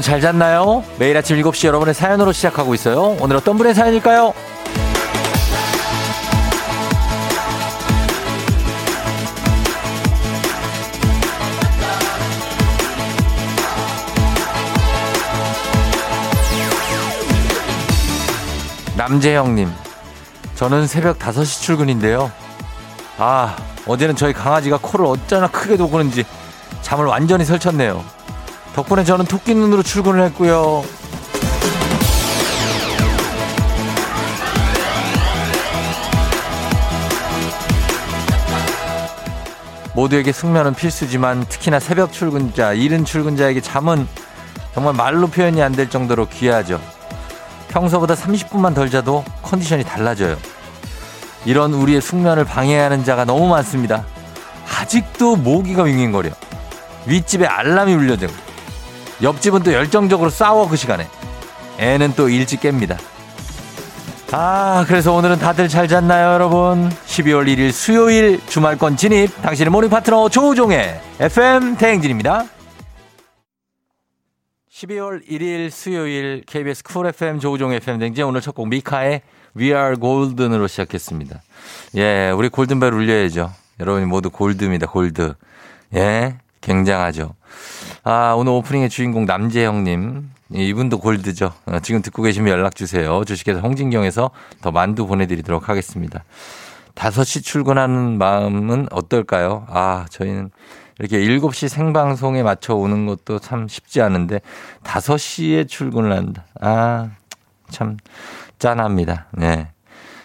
여러분 잘 잤나요? 매일 아침 7시 여러분의 사연으로 시작하고 있어요. 오늘 어떤 분의 사연일까요? 남재형님, 저는 새벽 5시 출근인데요. 아, 어제는 저희 강아지가 코를 어쩌나 크게 도구는지 잠을 완전히 설쳤네요. 덕분에 저는 토끼 눈으로 출근을 했고요. 모두에게 숙면은 필수지만 특히나 새벽 출근자, 이른 출근자에게 잠은 정말 말로 표현이 안 될 정도로 귀하죠. 평소보다 30분만 덜 자도 컨디션이 달라져요. 이런 우리의 숙면을 방해하는 자가 너무 많습니다. 아직도 모기가 윙윙거려. 윗집에 알람이 울려대고 옆집은 또 열정적으로 싸워 그 시간에. 애는 또 일찍 깹니다. 아 그래서 오늘은 다들 잘 잤나요 여러분? 12월 1일 수요일 주말권 진입. 당신의 morning 파트너 조우종의 FM 대행진입니다. 12월 1일 수요일 KBS 쿨 FM 조우종 FM 대행진. 오늘 첫 곡 미카의 We Are Golden으로 시작했습니다. 예 우리 골든벨 울려야죠. 여러분이 모두 골드입니다 골드. 예 굉장하죠 아, 오늘 오프닝의 주인공 남재형님. 이분도 골드죠. 어, 지금 듣고 계시면 연락 주세요. 주식회사 홍진경에서 더 만두 보내드리도록 하겠습니다. 5시 출근하는 마음은 어떨까요? 아, 저희는 이렇게 7시 생방송에 맞춰 오는 것도 참 쉽지 않은데 5시에 출근을 한다. 아, 참 짠합니다. 네.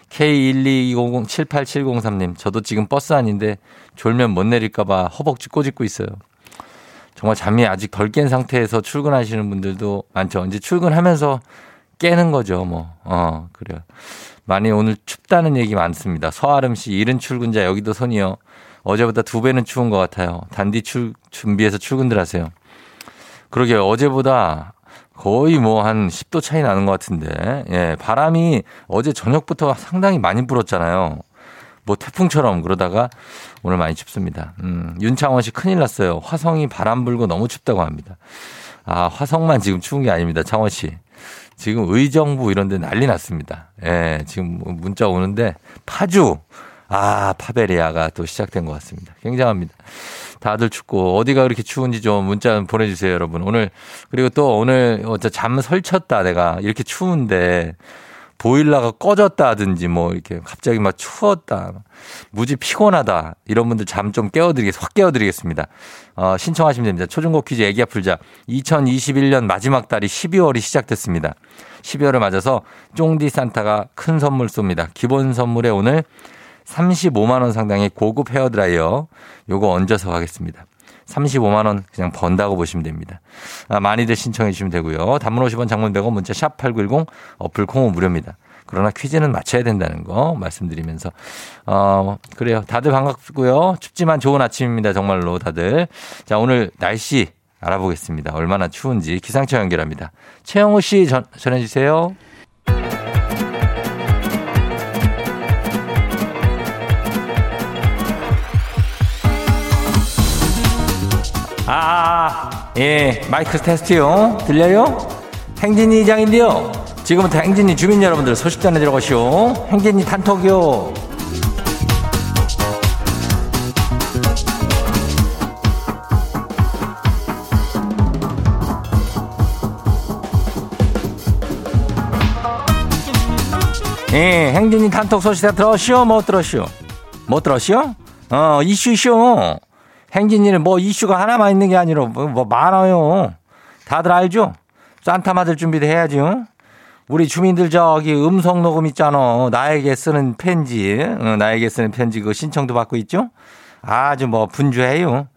K12250-78703님, 저도 지금 버스 아닌데 졸면 못 내릴까봐 허벅지 꼬집고 있어요. 정말 잠이 아직 덜 깬 상태에서 출근하시는 분들도 많죠. 이제 출근하면서 깨는 거죠, 뭐. 어, 그래요. 많이 오늘 춥다는 얘기 많습니다. 서아름 씨, 이른 출근자 여기도 손이요. 어제보다 두 배는 추운 것 같아요. 단디 출, 준비해서 출근들 하세요. 그러게 어제보다 거의 뭐 한 10도 차이 나는 것 같은데, 예, 바람이 어제 저녁부터 상당히 많이 불었잖아요. 뭐 태풍처럼 그러다가 오늘 많이 춥습니다. 음, 윤창원 씨 큰일 났어요. 화성이 바람 불고 너무 춥다고 합니다. 아, 화성만 지금 추운 게 아닙니다. 창원 씨. 지금 의정부 이런 데 난리 났습니다. 예, 지금 문자 오는데 파주. 아, 파베리아가 또 시작된 것 같습니다. 굉장합니다. 다들 춥고 어디가 그렇게 추운지 좀 문자 보내주세요, 여러분. 오늘 그리고 또 오늘 잠 설쳤다 내가 이렇게 추운데 보일러가 꺼졌다든지 뭐 이렇게 갑자기 막 추웠다. 무지 피곤하다. 이런 분들 잠 좀 깨워드리겠습니다. 확 깨워드리겠습니다. 어, 신청하시면 됩니다. 초중고 퀴즈 애기야 풀자. 2021년 마지막 달이 12월이 시작됐습니다. 12월을 맞아서 쫑디 산타가 큰 선물 쏩니다. 기본 선물에 오늘 35만원 상당의 고급 헤어드라이어 요거 얹어서 가겠습니다. 35만 원 그냥 번다고 보시면 됩니다. 아, 많이들 신청해 주시면 되고요. 단문 50원 장문 100원 문자 샵 8910 어플 콩은 무료입니다. 그러나 퀴즈는 맞춰야 된다는 거 말씀드리면서 어 그래요. 다들 반갑고요. 춥지만 좋은 아침입니다. 정말로 다들. 자, 오늘 날씨 알아보겠습니다. 얼마나 추운지 기상청 연결합니다. 최영우 씨 전, 전해 주세요. 아, 아, 아, 예, 마이크 테스트요. 들려요? 행진이 이장인데요. 지금부터 행진이 주민 여러분들 소식 전해드려가시오. 행진이 단톡요. 예, 행진이 단톡 소식 다 들었시오? 못 들었시오? 못 들었시오? 어, 이슈 이슈. 행진이는 뭐 이슈가 하나만 있는 게 아니라 뭐, 뭐 많아요. 다들 알죠? 산타 맞을 준비도 해야죠. 우리 주민들 저기 음성 녹음 있잖아. 나에게 쓰는 편지, 어, 나에게 쓰는 편지 그 신청도 받고 있죠. 아주 뭐 분주해요.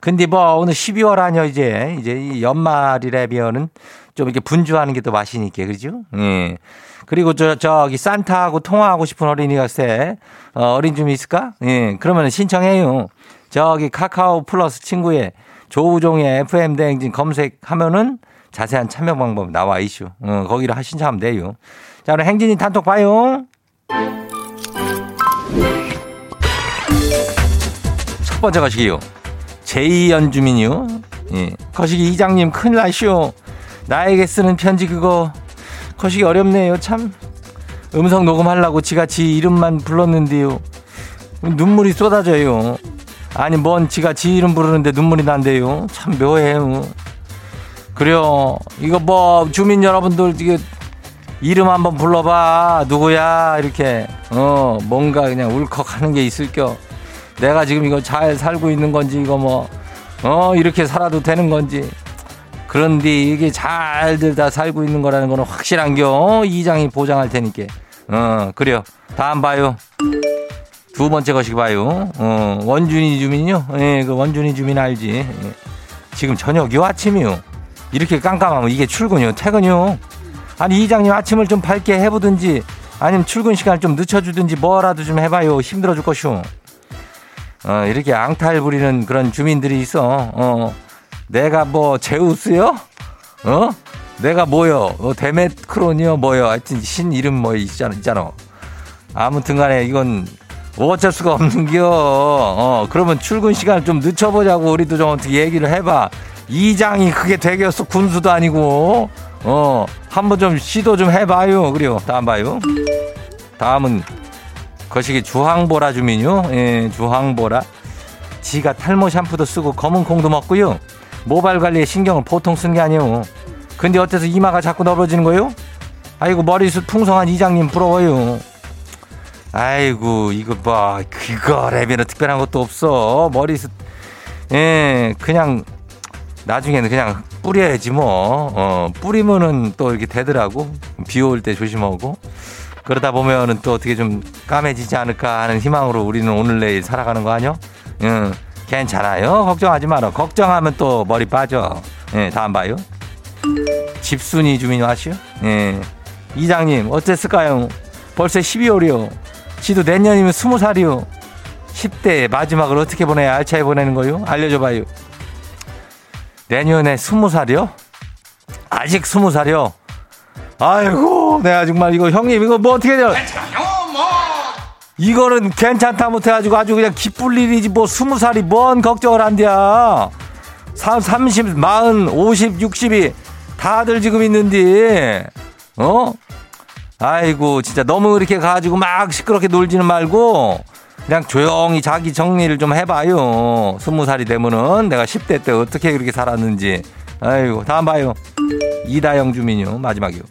근데 뭐 오늘 12월 아니야 이제 이제 연말이라면은 좀 이렇게 분주하는 게 또 맛이니까 그죠? 예. 그리고 저 저기 산타하고 통화하고 싶은 어린이가 쎄 어, 어린 좀 있을까? 예. 그러면 신청해요. 저기 카카오 플러스 친구에 조우종의 FM 대행진 검색하면은 자세한 참여 방법 나와 이슈. 어, 거기를 신청하면 돼요. 자, 그럼 행진이 단톡 봐요. 첫 번째 거시기요. 제2연주민이요. 예. 거시기 이장님 큰일 나시오. 나에게 쓰는 편지 그거 거시기 어렵네요 참 음성 녹음하려고 지가 지 이름만 불렀는데요 눈물이 쏟아져요 아니 뭔 지가 지 이름 부르는데 눈물이 난대요 참 묘해요 그래요 이거 뭐 주민 여러분들 이게 이름 한번 불러봐 누구야 이렇게 어 뭔가 그냥 울컥하는 게 있을겨 내가 지금 이거 잘 살고 있는 건지 이거 뭐 어 이렇게 살아도 되는 건지 그런데 이게 잘들 다 살고 있는 거라는 거는 확실한겨. 어? 이장이 보장할 테니까. 어, 그래요. 다음 봐요. 두 번째 것이 봐요. 어, 원준이 주민요? 예, 그 원준이 주민 알지. 예. 지금 저녁이요? 아침이요? 이렇게 깜깜하면 이게 출근이요? 퇴근이요? 아니, 이장님 아침을 좀 밝게 해보든지 아니면 출근 시간을 좀 늦춰주든지 뭐라도 좀 해봐요. 힘들어 줄 것이오. 어, 이렇게 앙탈 부리는 그런 주민들이 있어. 어, 내가 뭐 제우스요? 어? 내가 뭐요? 어, 데메크론이요? 뭐요? 하여튼 신 이름 뭐 있잖아. 있잖아. 아무튼 간에 이건 어쩔 수가 없는겨. 어, 그러면 출근 시간을 좀 늦춰보자고 우리도 좀 어떻게 얘기를 해봐. 이장이 그게 되겠어. 군수도 아니고. 어, 한번 좀 시도 좀 해봐요. 그래요. 다음 봐요. 다음은 거시기 주황보라 주민요. 예, 주황보라. 지가 탈모 샴푸도 쓰고 검은 콩도 먹고요. 모발 관리에 신경을 보통 쓴 게 아니에요. 근데 어때서 이마가 자꾸 넓어지는 거예요? 아이고 머리숱 풍성한 이장님 부러워요. 아이고 이거 봐 그거 랩에는 특별한 것도 없어 머리숱 예 그냥 나중에는 그냥 뿌려야지 뭐 어, 뿌리면은 또 이렇게 되더라고 비 올 때 조심하고 그러다 보면은 또 어떻게 좀 까매지지 않을까 하는 희망으로 우리는 오늘 내일 살아가는 거 아니요? 응. 괜찮아요. 걱정하지 마라. 걱정하면 또 머리 빠져. 예, 다음 봐요. 집순이 주민 와시오? 예. 이장님, 어땠을까요? 벌써 12월이요. 지도 내년이면 20살이요. 10대 마지막을 어떻게 보내야 알차게 보내는 거요? 알려줘봐요. 내년에 20살이요? 아직 20살이요? 아이고, 내가 정말 이거 형님, 이거 뭐 어떻게 돼요? 이거는 괜찮다 못해가지고 아주 그냥 기쁠 일이지 뭐 스무 살이 뭔 걱정을 한대야. 30, 40, 50, 60이 다들 지금 있는데, 어? 아이고, 진짜 너무 이렇게 가지고 막 시끄럽게 놀지는 말고, 그냥 조용히 자기 정리를 좀 해봐요. 스무 살이 되면은 내가 10대 때 어떻게 그렇게 살았는지. 아이고, 다음 봐요. 이다영 주민요, 마지막이요.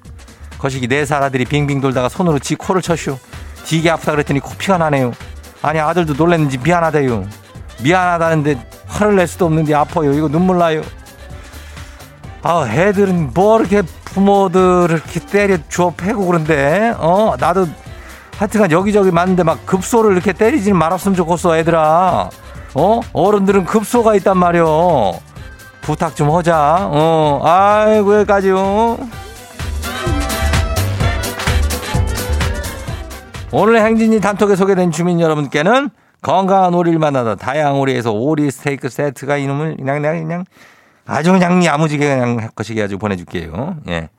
거시기 네 살 아들이 빙빙 돌다가 손으로 지 코를 쳐슈. 되게 아프다 그랬더니 코피가 나네요. 아니 아들도 놀랐는지 미안하대요. 미안하다는데 화를 낼 수도 없는데 아파요. 이거 눈물 나요. 아, 애들은 뭐 이렇게 부모들을 이렇게 때려 주워 패고 그런데, 어, 나도 하여튼간 여기저기 맞는데 막 급소를 이렇게 때리지는 말았으면 좋겠어, 애들아. 어? 어른들은 급소가 있단 말이오. 부탁 좀 하자. 어, 아이고, 여기까지요. 오늘 행진이 단톡에 소개된 주민 여러분께는 건강한 오리를 만나다 다양한 오리에서 오리 스테이크 세트가 이놈을 그냥 그냥 그냥 아주 그냥 야무지게 그냥 할 것이게 가지고 보내줄게요. 예.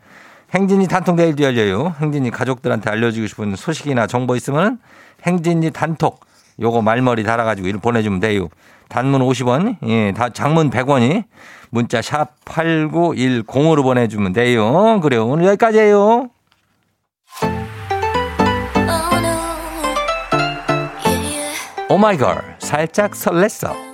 행진이 단톡 내일도 열려요. 행진이 가족들한테 알려주고 싶은 소식이나 정보 있으면 행진이 단톡 요거 말머리 달아가지고 일 보내주면 돼요. 단문 50원, 예, 다 장문 100원이 문자 샵 8910으로 보내주면 돼요. 그래요. 오늘 여기까지예요. 오마이걸 살짝 설렜어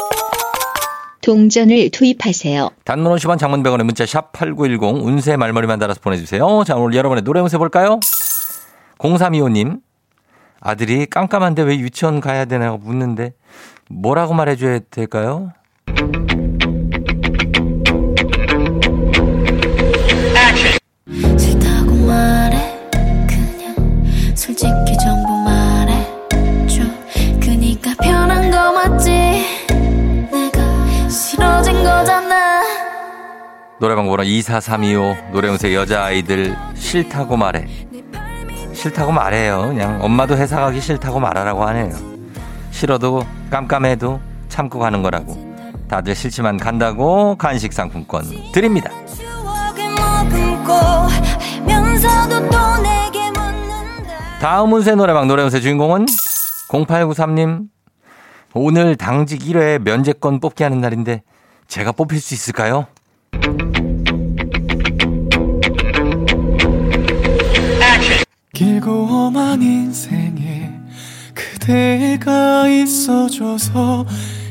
동전을 투입하세요. 단문 50원 장문 100원의 문자 샵 8910 운세 말머리만 달아서 보내주세요. 자 오늘 여러분의 노래 운세 볼까요? 0325님 아들이 깜깜한데 왜 유치원 가야 되냐고 묻는데 뭐라고 말해줘야 될까요? 전부 말 노래방 번호 24325 노래운세 여자아이들 싫다고 말해. 싫다고 말해요. 그냥 엄마도 회사 가기 싫다고 말하라고 하네요. 싫어도 깜깜해도 참고 가는 거라고. 다들 싫지만 간다고 간식 상품권 드립니다. 다음 운세 노래방 노래운세 주인공은 0893님. 오늘 당직 1회 면제권 뽑기 하는 날인데 제가 뽑힐 수 있을까요? 길고 험한 인생에 그대가 있어줘서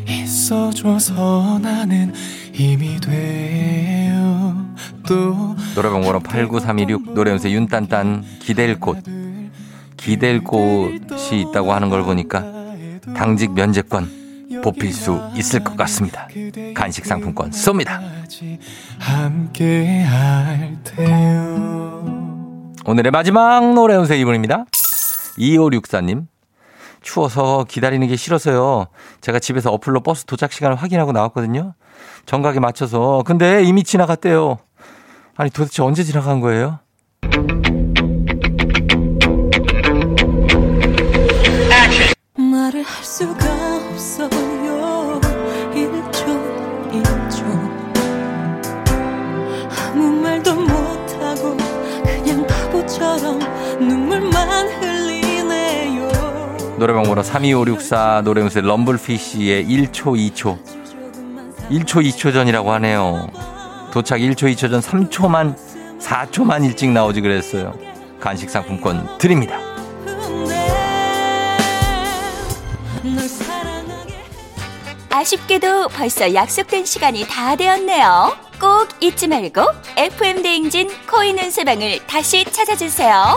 있어줘서 나는 힘이 돼요 또 노래방 번호 89326 노래연세 윤딴딴 기댈 곳 기댈 곳이 있다고 하는 걸 보니까 당직 면제권 뽑힐 수 있을 것 같습니다. 간식 상품권 쏩니다. 함께 할 테요 오늘의 마지막 노래 연세 이분입니다. 2564님. 추워서 기다리는 게 싫어서요. 제가 집에서 어플로 버스 도착 시간을 확인하고 나왔거든요. 정각에 맞춰서. 근데 이미 지나갔대요. 아니 도대체 언제 지나간 거예요? 말을 할 수가 없어 노래방 번호 32564 노래연세 럼블피쉬의 1초 2초. 1초 2초 전이라고 하네요. 도착 1초 2초 전 3초만 4초만 일찍 나오지 그랬어요. 간식 상품권 드립니다. 아쉽게도 벌써 약속된 시간이 다 되었네요. 꼭 잊지 말고 FM 대행진 코인 운세방을 다시 찾아주세요.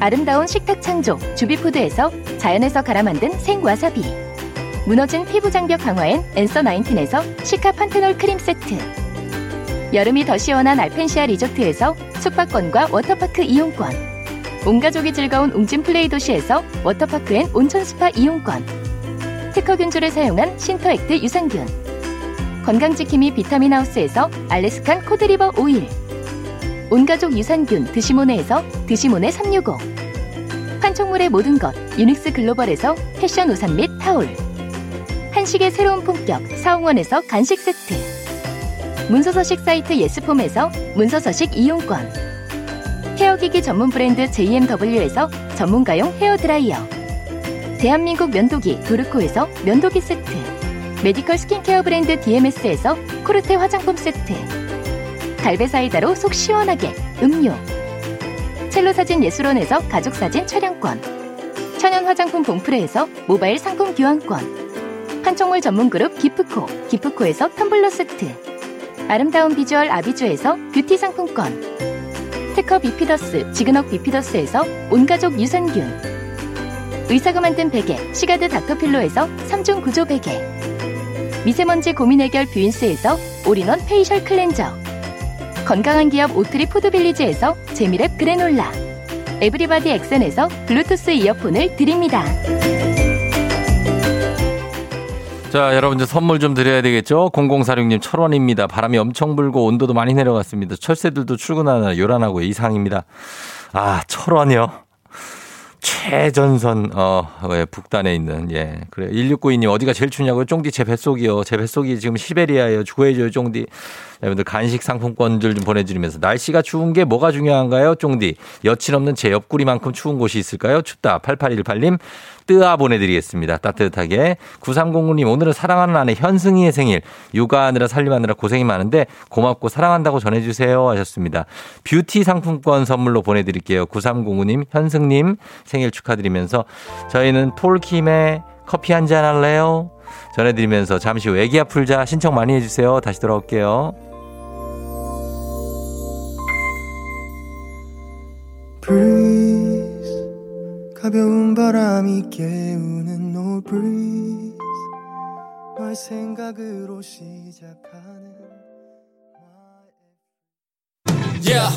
아름다운 식탁 창조 주비푸드에서 자연에서 갈아 만든 생와사비. 무너진 피부 장벽 강화엔 Answer Nineteen에서 시카 판테놀 크림 세트. 여름이 더 시원한 알펜시아 리조트에서 숙박권과 워터파크 이용권. 온 가족이 즐거운 웅진 플레이 도시에서 워터파크 and 온천 스파 이용권. 특허 균주를 사용한 신터액트 유산균. 건강지킴이 비타민하우스에서 Alaskan cod liver oil 온가족 유산균 드시모네에서 드시모네 365 판촉물의 모든 것 유닉스 글로벌에서 패션 우산 및 타올. 한식의 새로운 품격 사홍원에서 간식 세트. 문서서식 사이트 예스폼에서 문서서식 이용권. 헤어기기 전문 브랜드 JMW에서 전문가용 헤어드라이어. 대한민국 면도기 도르코에서 면도기 세트. medical 스킨케어 브랜드 DMS에서 코르테 화장품 세트 갈배 사이다로 속 시원하게 음료. 첼로 사진 예술원에서 가족 사진 촬영권. 천연 화장품 봉프레에서 모바일 상품 교환권. 판촉물 전문 그룹 기프코 기프코에서 텀블러 세트. 아름다운 비주얼 아비주에서 뷰티 상품권. 특허 비피더스 지그넉 비피더스에서 온가족 유산균. 의사가 만든 베개 시가드 닥터필로에서 3중 구조 베개. 미세먼지 고민 해결 뷰인스에서 all-in-one facial cleanser 건강한 기업 오트리 푸드빌리지에서 재미랩 그래놀라 에브리바디 엑센에서 블루투스 이어폰을 드립니다. 자, 여러분들 선물 좀 드려야 되겠죠? 0046님 철원입니다. 바람이 엄청 불고 온도도 많이 내려갔습니다. 철새들도 출근하느라 요란하고 이상입니다. 아, 철원이요? 최전선, 어, 예, 북단에 있는, 예. 그래. 1692님, 어디가 제일 춥냐고요? 쫑디 제 뱃속이요. 제 뱃속이 지금 시베리아예요. 구해줘요, 쫑디. 여러분들 간식 상품권들 좀 보내드리면서 날씨가 추운 게 뭐가 중요한가요? 쫑디. 여친 없는 제 옆구리만큼 추운 곳이 있을까요? 춥다. 8818님. 뜨아 보내드리겠습니다. 따뜻하게. 9309님, 오늘은 사랑하는 아내 현승이의 생일. 육아하느라 살림하느라 고생이 많은데 고맙고 사랑한다고 전해주세요. 하셨습니다. 뷰티 상품권 선물로 보내드릴게요. 9309님, 현승님 생일 축하드리면서 저희는 폴킴의 커피 한 잔 할래요? 전해드리면서 잠시 후 애기야 풀자 신청 많이 해주세요. 다시 돌아올게요. breeze 가벼운 바람이 깨우는 no breeze. 너의 생각으로 시작하는 Yeah.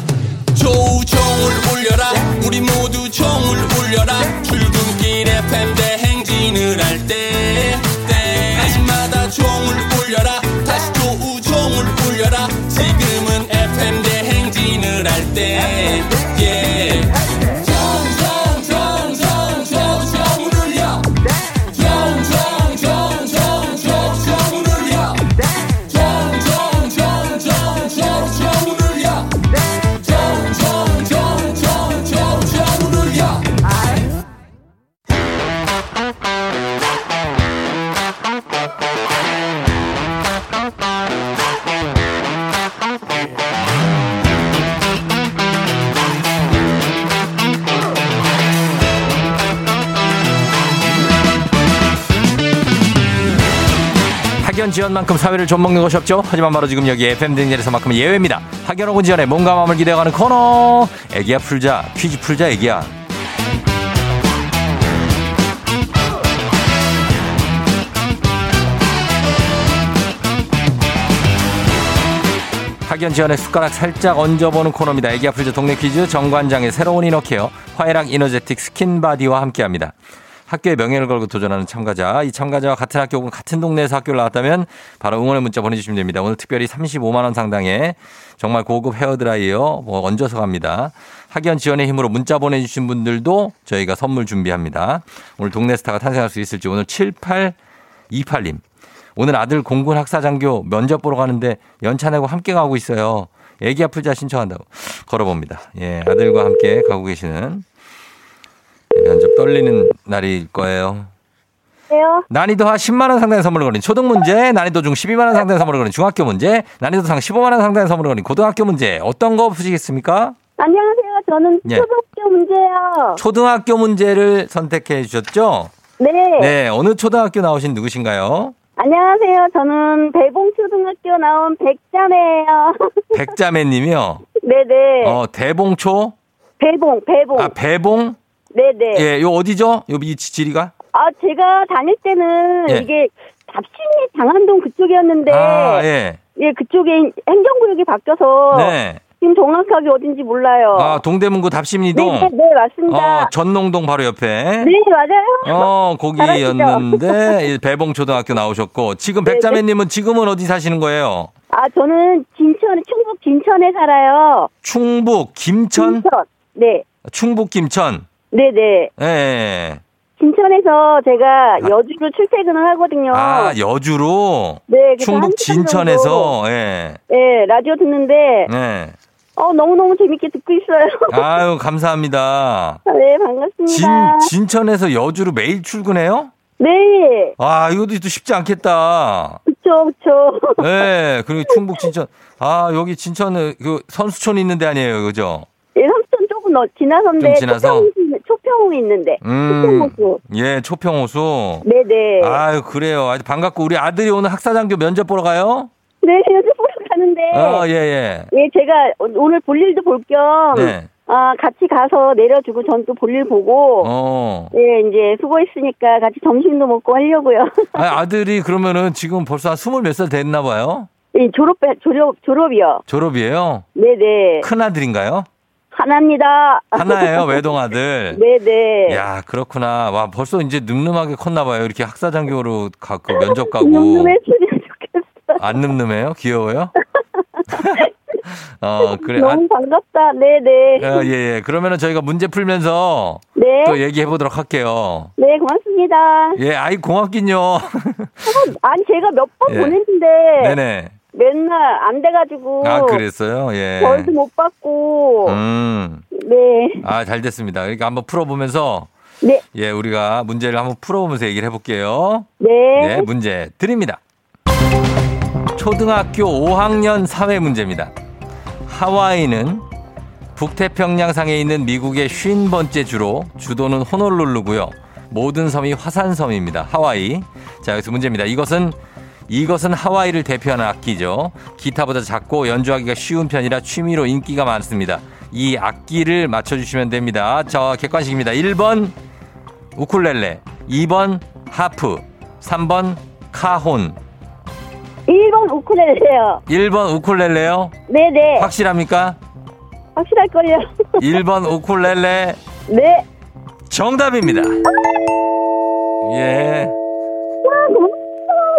조우종을 울려라. 우리 모두 종을 울려라. 출근길 FM 대행진을 할 때 때마다 종을 울려라. 다시 조우종을 울려라. 지금은 FM 대행진을 할때 yeah. 학연 지연만큼 사회를 좀 먹는 것이 없죠. 하지만 바로 지금 여기 FM 댕진에서만큼은 예외입니다. 학연하고 지연의 몸과 마음을 기대어가는 코너. 애기야 풀자 퀴즈 풀자 애기야. 학연 지연의 숟가락 살짝 얹어보는 코너입니다. 애기야 풀자 동네 퀴즈 정관장의 새로운 이너케어 화애락 이너제틱 스킨바디와 함께합니다. 학교의 명예를 걸고 도전하는 참가자. 이 참가자와 같은 학교 혹은 같은 동네에서 학교를 나왔다면 바로 응원의 문자 보내주시면 됩니다. 오늘 특별히 35만 원 상당의 정말 고급 헤어드라이어 뭐 얹어서 갑니다. 학연 지원의 힘으로 문자 보내주신 분들도 저희가 선물 준비합니다. 오늘 동네 스타가 탄생할 수 있을지 오늘 7828님. 오늘 아들 공군 학사장교 면접 보러 가는데 연차 내고 함께 가고 있어요. 애기 아플자 신청한다고 걸어봅니다. 예, 아들과 함께 가고 계시는 면접 떨리는 날일 거예요. 네요. 난이도 하 10만 원 상당의 선물을 거린 초등 문제, 난이도 중 12만 원 상당의 선물을 거린 중학교 문제, 난이도 상 15만 원 상당의 선물을 거린 고등학교 문제 어떤 거 푸시겠습니까? 안녕하세요. 저는 예. 초등학교 문제요. 초등학교 문제를 선택해 주셨죠? 네. 네, 어느 초등학교 나오신 누구신가요? 안녕하세요. 저는 대봉초등학교 나온 백자매예요. 백자매님이요. 네네. 어, 대봉초, 배봉, 배봉. 아 배봉, 네네. 예, 요 어디죠? 요 이 지리가? 아, 제가 다닐 때는 예. 이게 답신리 장안동 그쪽이었는데, 아, 예. 예, 그쪽에 행정구역이 바뀌어서 네. 지금 정확하게 어딘지 몰라요. 아, 동대문구 답심리동. 네, 네, 네, 맞습니다. 어, 전농동 바로 옆에. 네, 맞아요. 어, 거기였는데 이 배봉초등학교 나오셨고 지금 네, 백자매님은 지금은 어디 사시는 거예요? 아, 저는 진천, 충북 진천에 살아요. 충북 김천, 진천. 네, 충북 김천. 네네. 예, 예. 진천에서 제가 여주로 출퇴근을 하거든요. 아 여주로 네, 충북 진천에서 예, 네, 라디오 듣는데, 예. 어, 너무너무 재밌게 듣고 있어요. 아유 감사합니다. 네, 반갑습니다. 진 진천에서 여주로 매일 출근해요? 네, 아 이것도 또 쉽지 않겠다. 그쵸, 그쵸. 예, 그리고 충북 진천. 아 여기 진천은 그 선수촌 있는 데 아니에요, 그죠? 조금 지나선데, 좀 지나서? 초평, 초평 있는데, 음, 초평호수. 예, 초평호수. 네네. 아유 그래요. 아주 반갑고 우리 아들이 오늘 학사장교 면접 보러 가요? 네, 요즘 보러 가는데, 어, 예, 예. 예, 제가 오늘 볼 일도 볼 겸, 네. 아, 같이 가서 내려주고 전 또 볼일 보고, 어. 예, 이제 수고했으니까 같이 점심도 먹고 하려고요. 아, 아들이 그러면은 지금 벌써 한 스물 몇 살 됐나 봐요? 예, 졸업, 졸업, 졸업이요. 졸업이에요? 네네. 큰 아들인가요? 하나입니다. 하나예요, 외동아들. 네네. 야, 그렇구나. 와, 벌써 이제 늠름하게 컸나 봐요. 이렇게 학사장교로 가, 그 면접 가고. 늠름했으면 좋겠어. 안 늠름해요? 귀여워요? 어, 그래. 아, 너무 반갑다. 네네. 어, 예, 예. 그러면은 저희가 문제 풀면서 네. 또 얘기해 보도록 할게요. 네, 고맙습니다. 예, 아이, 고맙긴요. 아니, 제가 몇번 예. 보냈는데, 네네. 맨날 안 돼가지고, 아, 그랬어요? 예. 벌도 못 받고, 음. 네. 아, 잘 됐습니다. 그러니까 한번 풀어보면서, 네. 예, 우리가 문제를 한번 풀어보면서 얘기를 해볼게요. 네. 네, 문제 드립니다. 초등학교 5학년 사회 문제입니다. 하와이는 북태평양상에 있는 미국의 50번째 주로 주도는 호놀룰루고요. 모든 섬이 화산섬입니다. 하와이. 자, 여기서 문제입니다. 이것은 이것은 하와이를 대표하는 악기죠. 기타보다 작고 연주하기가 쉬운 편이라 취미로 인기가 많습니다. 이 악기를 맞춰주시면 됩니다. 저 객관식입니다. 1번 우쿨렐레, 2번 하프, 3번 카혼, 1번 우쿨렐레요. 1번 우쿨렐레요. 네네. 확실합니까? 확실할걸요. 1번 우쿨렐레 네. 정답입니다. 예.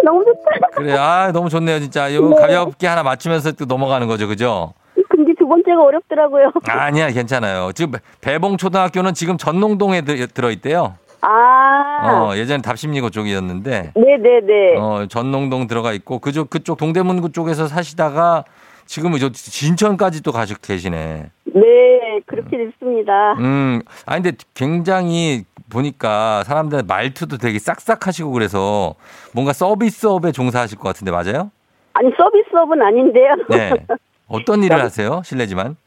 아, 너무, 좋다. 그래. 아, 너무 좋네요, 진짜. 이거 네. 가볍게 하나 맞추면서 또 넘어가는 거죠. 그죠? 근데 두 번째가 어렵더라고요. 아니야, 괜찮아요. 지금 배봉 초등학교는 지금 전농동에 들, 들어있대요. 아. 어, 예전에 답심리고 쪽이었는데, 네네네. 어, 전농동 들어가 있고, 그쪽, 그쪽 동대문구 쪽에서 사시다가 지금은 저 진천까지 또 가시 계시네. 네, 그렇게 됐습니다. 음, 아니, 근데 굉장히 보니까 사람들 말투도 되게 싹싹하시고 그래서 뭔가 서비스업에 종사하실 것 같은데 맞아요? 아니, 서비스업은 아닌데요. 네. 어떤 일을 하세요? 실례지만.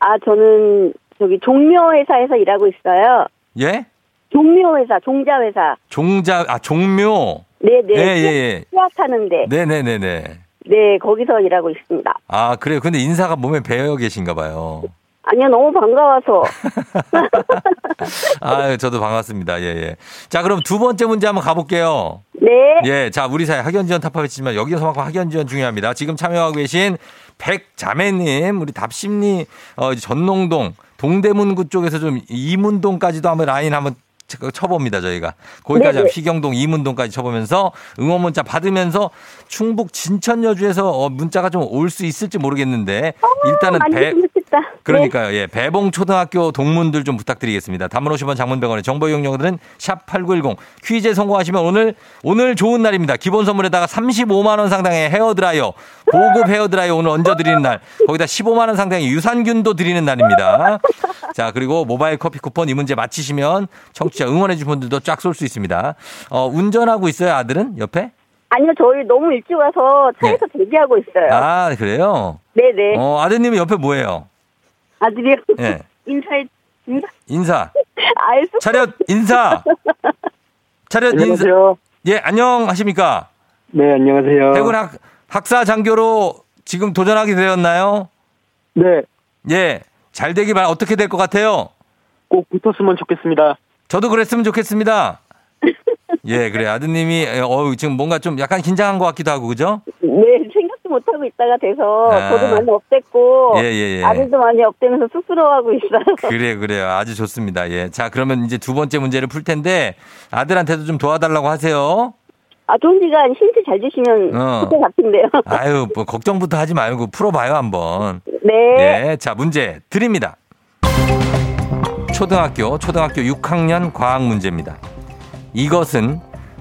아, 저는 저기 종묘 회사에서 일하고 있어요. 예? 종묘 회사, 종자 회사. 종자, 아, 종묘. 네네. 예, 예, 예. 수학하는데. 네네네네. 네, 거기서 일하고 있습니다. 아, 그래요. 근데 인사가 몸에 배어 계신가 봐요. 아니요, 너무 반가워서. 아, 저도 반갑습니다. 예, 예. 자, 그럼 두 번째 문제 한번 가볼게요. 네. 예, 자, 우리 사회 학연지원 탑합했지만 여기서만큼 학연지원 중요합니다. 지금 참여하고 계신 백자매님, 우리 답심리, 어, 전농동, 동대문구 쪽에서 좀 이문동까지도 한번 라인 한번 쳐- 쳐봅니다, 저희가. 거기까지 네네. 희경동, 이문동까지 쳐보면서 응원 문자 받으면서 충북 진천 여주에서 어, 문자가 좀 올 수 있을지 모르겠는데 일단은 많이 배. 네. 그러니까요. 예. 배봉 초등학교 동문들 좀 부탁드리겠습니다. 단문 50원 장문병원의 정보 이용료들은 샵 8910 퀴즈에 성공하시면 오늘 오늘 좋은 날입니다. 기본 선물에다가 35만 원 상당의 헤어 드라이어, 고급 헤어 드라이어 오늘 얹어 드리는 날. 거기다 15만 원 상당의 유산균도 드리는 날입니다. 자, 그리고 모바일 커피 쿠폰 이 문제 맞히시면 청취자 응원해 주신 분들도 쫙 쏠 수 있습니다. 어, 운전하고 있어요, 아들은 옆에? 아니요, 저희 너무 일찍 와서 차에서 대기하고 있어요. 네. 아, 그래요? 네네. 어, 아드님은 옆에 뭐예요? 아들이요. 예. 인사해, 인사, 인사. 알수 차렷 인사. 차렷 인사. 안녕하세요. 예, 안녕하십니까? 네, 안녕하세요. 해군 학, 학사 장교로 지금 도전하게 되었나요? 네, 예. 잘 되기 바 어떻게 될 것 같아요? 꼭 붙었으면 좋겠습니다. 저도 그랬으면 좋겠습니다. 예, 그래. 아드님이, 어 지금 뭔가 좀 약간 긴장한 것 같기도 하고, 그죠? 네, 생각도 못 하고 있다가 돼서 아. 저도 많이 업됐고 예, 예, 예. 아들도 많이 업되면서 쑥스러워하고 있어요. 그래, 그래요. 아주 좋습니다. 예. 자, 그러면 이제 두 번째 문제를 풀 텐데, 아들한테도 좀 도와달라고 하세요. 아, 시간 힌트 잘 주시면 어. 그때 같은데요. 아유, 뭐, 걱정부터 하지 말고 풀어봐요, 한번. 네. 네, 자 문제 드립니다. 초등학교 초등학교 6학년 과학 문제입니다. 이것은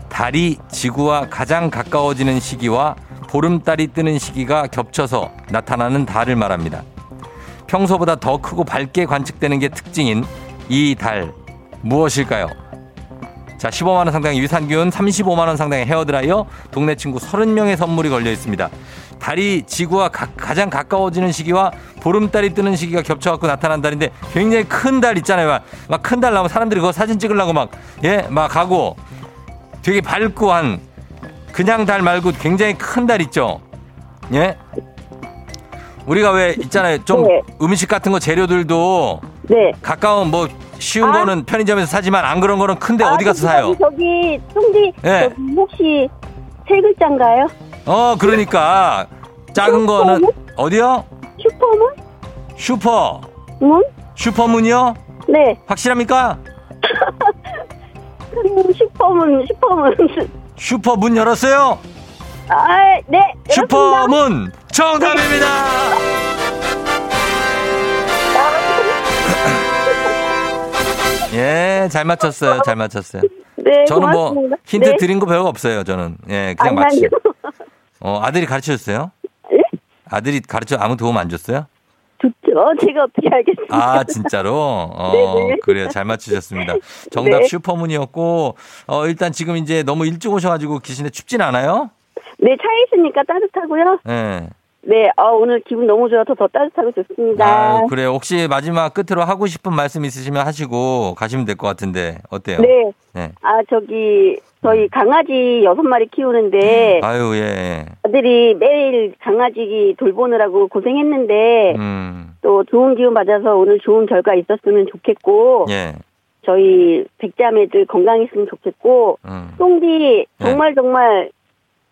달이 지구와 가장 가까워지는 시기와 보름달이 뜨는 시기가 겹쳐서 나타나는 달을 말합니다. 평소보다 더 크고 밝게 관측되는 게 특징인 이 달 무엇일까요? 자, 15만 원 상당의 유산균, 35만 원 상당의 헤어드라이어, 동네 친구 30명의 선물이 걸려 있습니다. 달이 지구와 가, 장 가까워지는 시기와 보름달이 뜨는 시기가 겹쳐갖고 나타난 달인데 굉장히 큰 달 있잖아요. 막 큰 달 나오면 사람들이 그거 사진 찍으려고 막, 예, 막 가고 되게 밝고 한 그냥 달 말고 굉장히 큰 달 있죠. 예? 우리가 왜 있잖아요. 좀 네. 음식 같은 거 재료들도 네. 가까운 뭐 쉬운 아. 거는 편의점에서 사지만 안 그런 거는 큰데 아, 어디 가서 저기, 사요? 저기, 쫑디, 네. 저기 혹시 세 글자인가요? 어, 그러니까 작은 거는 어디요? 슈퍼문? 슈퍼. 문? 슈퍼문이요? 네. 확실합니까? 음, 슈퍼문, 슈퍼문. 슈퍼 문 열었어요? 아, 네. 슈퍼문 정답입니다. 예, 잘 맞췄어요. 잘 맞췄어요. 네, 저는 뭐 고맙습니다. 힌트 네. 드린 거 별거 없어요. 저는 예, 그냥. 아니요. 어, 아들이 가르쳐 줬어요? 예? 아들이 가르쳐 아무 도움 안 줬어요? 좋죠. 제가 어떻게 알겠습니까? 아, 진짜로? 어, 네네. 그래요. 잘 맞추셨습니다. 정답 네. 슈퍼문이었고, 어, 일단 지금 이제 너무 일찍 오셔가지고 계신데 춥진 않아요? 네, 차에 있으니까 따뜻하고요. 예. 네, 어, 오늘 기분 너무 좋아서 더 따뜻하고 좋습니다. 아, 그래요. 혹시 마지막 끝으로 하고 싶은 말씀 있으시면 하시고 가시면 될 것 같은데 어때요? 네. 네. 아, 저기, 저희 강아지 여섯 마리 키우는데, 아유, 예. 아들이 매일 강아지 돌보느라고 고생했는데, 음, 또 좋은 기운 받아서 오늘 좋은 결과 있었으면 좋겠고, 예. 저희 백자매들 건강했으면 좋겠고, 음, 똥디 정말 정말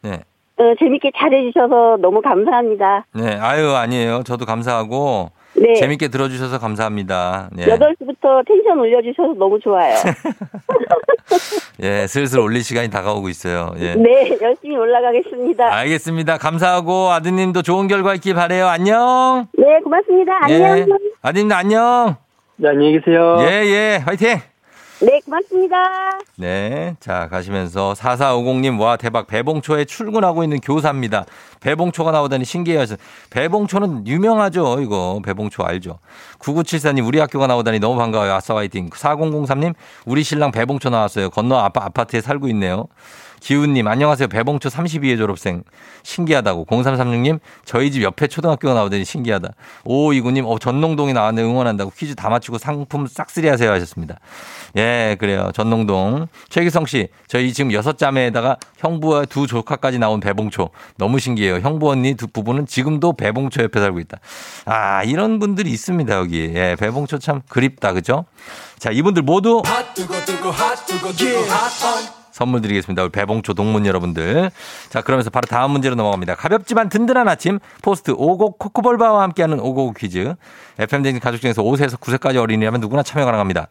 네. 어, 재밌게 잘해주셔서 너무 감사합니다. 네. 아유, 아니에요. 저도 감사하고 네. 재밌게 들어주셔서 감사합니다. 예. 8시부터 텐션 올려주셔서 너무 좋아요. 예, 슬슬 올릴 시간이 다가오고 있어요. 예. 네, 열심히 올라가겠습니다. 알겠습니다. 감사하고 아드님도 좋은 결과 있길 바래요. 안녕. 네, 고맙습니다. 안녕. 예. 아드님도 안녕. 네, 안녕히 계세요. 예, 예. 화이팅. 네, 고맙습니다. 네. 자, 가시면서 4450님, 와, 대박. 배봉초에 출근하고 있는 교사입니다. 배봉초가 나오다니 신기해요. 배봉초는 유명하죠. 이거. 배봉초 알죠. 9974님, 우리 학교가 나오다니 너무 반가워요. 아싸 화이팅. 4003님, 우리 신랑 배봉초 나왔어요. 건너 아파, 아파트에 살고 있네요. 기훈님, 안녕하세요. 배봉초 32회 졸업생. 신기하다고. 0336님, 저희 집 옆에 초등학교가 나오더니 신기하다. 5529님, 어, 전농동이 나왔네. 응원한다고. 퀴즈 다 맞추고 상품 싹쓸이 하세요. 하셨습니다. 예, 그래요. 전농동. 최기성 씨, 저희 지금 여섯 자매에다가 형부와 두 조카까지 나온 배봉초. 너무 신기해요. 형부 언니 두 부부는 지금도 배봉초 옆에 살고 있다. 아, 이런 분들이 있습니다. 여기. 예, 배봉초 참 그립다. 그죠? 자, 이분들 모두 선물 드리겠습니다. 우리 배봉초 동문 여러분들. 자, 그러면서 바로 다음 문제로 넘어갑니다. 가볍지만 든든한 아침 포스트 오곡 코코볼바와 함께하는 오곡 퀴즈. FM댕진 가족 중에서 5세에서 9세까지 어린이라면 누구나 참여 가능합니다.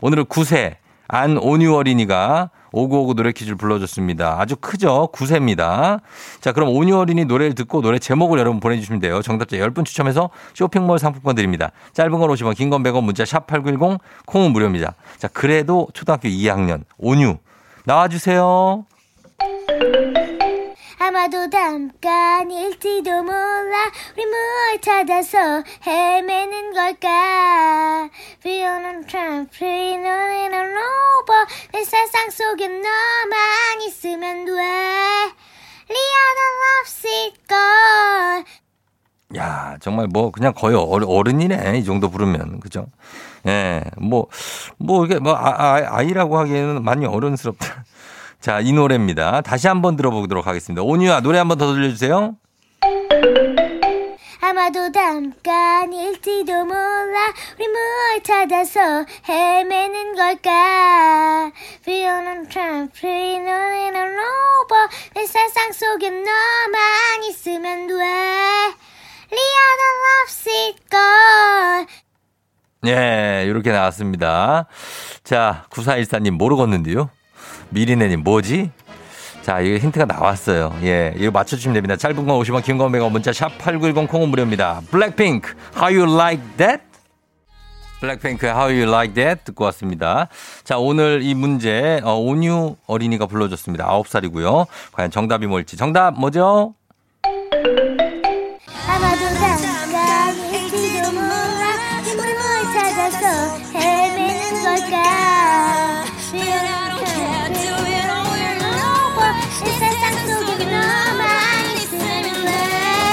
오늘은 9세 안 온유 어린이가 오구오구 노래 퀴즈를 불러줬습니다. 아주 크죠? 9세입니다. 자, 그럼 온유 어린이 노래를 듣고 노래 제목을 여러분 보내주시면 돼요. 정답자 10분 추첨해서 쇼핑몰 상품권 드립니다. 짧은 건 50원, 긴 건 100원, 문자 샵 8910, 콩은 무료입니다. 자, 그래도 초등학교 2학년 온유 나와주세요. 아마도 잠깐일지도 몰라 우리 뭘 찾아서 헤매는 걸까 비오는 트램플린 우리는 로버 내 세상 속에 너만 있으면 돼 리아나 럽시걸 야, 정말 뭐 그냥 거의 어른, 어른이네. 이 정도 부르면. 그죠? 예. 뭐, 뭐 이게 뭐 아, 아, 아이라고 하기에는 많이 어른스럽다. 자, 이 노래입니다. 다시 한번 들어보도록 하겠습니다. 온유야, 노래 한번 더 들려주세요. 아마도 잠깐일지도 몰라 우리 뭘 찾아서 헤매는 걸까 비오는 트램플린 우리는 로버 내 세상 속에 너만 있으면 돼 리아나 럽시걸 예, 이렇게 나왔습니다. 자, 9414님 모르겠는데요. 미리네님 뭐지? 자, 이거 힌트가 나왔어요. 예, 이거 맞춰주시면 됩니다. 짧은 건 50원, 긴 건 100원, 문자 샵 8910 콩은 무료입니다. 블랙핑크, How You Like That? 블랙핑크 How You Like That 듣고 왔습니다. 자, 오늘 이 문제 어, 온유 어린이가 불러줬습니다. 9살이고요. 과연 정답이 뭘지. 정답 뭐죠?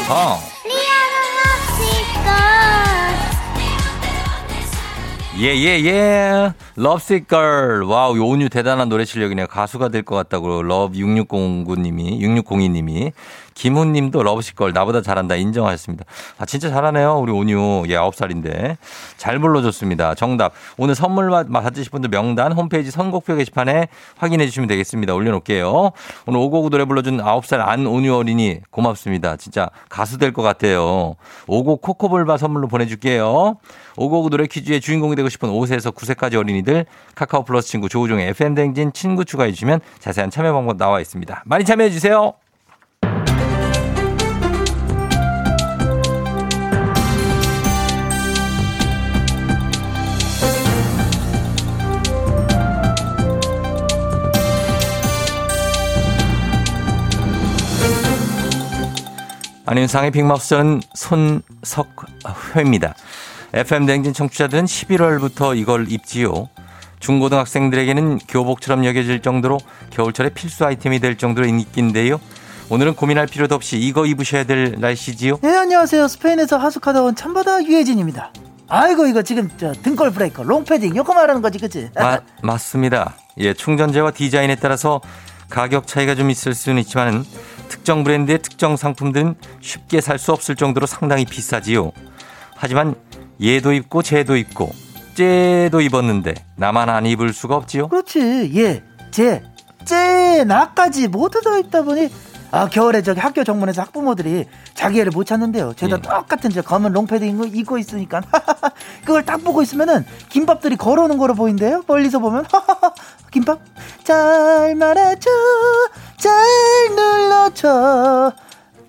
어. 예, 예, 예. Lovesick Girls wow, 요온유 대단한 노래 실력이네요. 가수가 될 것 같다고. 러브 6609님이, 6602님이. 김훈님도 Lovesick Girls 나보다 잘한다 인정하셨습니다. 아 진짜 잘하네요 우리 온유 예 9살인데 잘 불러줬습니다. 정답 오늘 선물 받으실 분들 명단 홈페이지 선곡표 게시판에 확인해 주시면 되겠습니다. 올려놓을게요. 오늘 오구오구 노래 불러준 9살 안 온유 어린이 고맙습니다. 진짜 가수 될 것 같아요. 오고 코코볼바 선물로 보내줄게요. 오고구 노래 퀴즈의 주인공이 되고 싶은 5세에서 9세까지 어린이 들 카카오 플러스 친구 조우종의 FM댕진 친구 추가해 주시면 자세한 참여 방법 나와 있습니다. 많이 참여해 주세요. 안윤상의 빅마우스는 손석회입니다. FM 댕진 청취자들은 11월부터 이걸 입지요. 중고등학생들에게는 교복처럼 여겨질 정도로 겨울철에 필수 아이템이 될 정도로 인기인데요. 오늘은 고민할 필요도 없이 이거 입으셔야 될 날씨지요? 네, 안녕하세요. 스페인에서 하숙하다 온 참바다 유혜진입니다. 아이고, 이거 지금 저 등골 브레이커, 롱패딩, 요거 말하는 거지, 그치? 마, 맞습니다. 예, 충전재와 디자인에 따라서 가격 차이가 좀 있을 수는 있지만 특정 브랜드의 특정 상품들은 쉽게 살 수 없을 정도로 상당히 비싸지요. 하지만 얘도 입고 쟤도 입고 쟤도 입었는데 나만 안 입을 수가 없지요. 그렇지. 예, 제, 제, 나까지 모두 다 입다 보니 아 겨울에 저기 학교 정문에서 학부모들이 자기 애를 못 찾는데요. 제가 예. 똑같은 저 검은 롱패딩 입고- 입고 있으니까 그걸 딱 보고 있으면은 김밥들이 걸어오는 거로 보인대요. 멀리서 보면 김밥 잘 말아줘, 잘 눌러줘.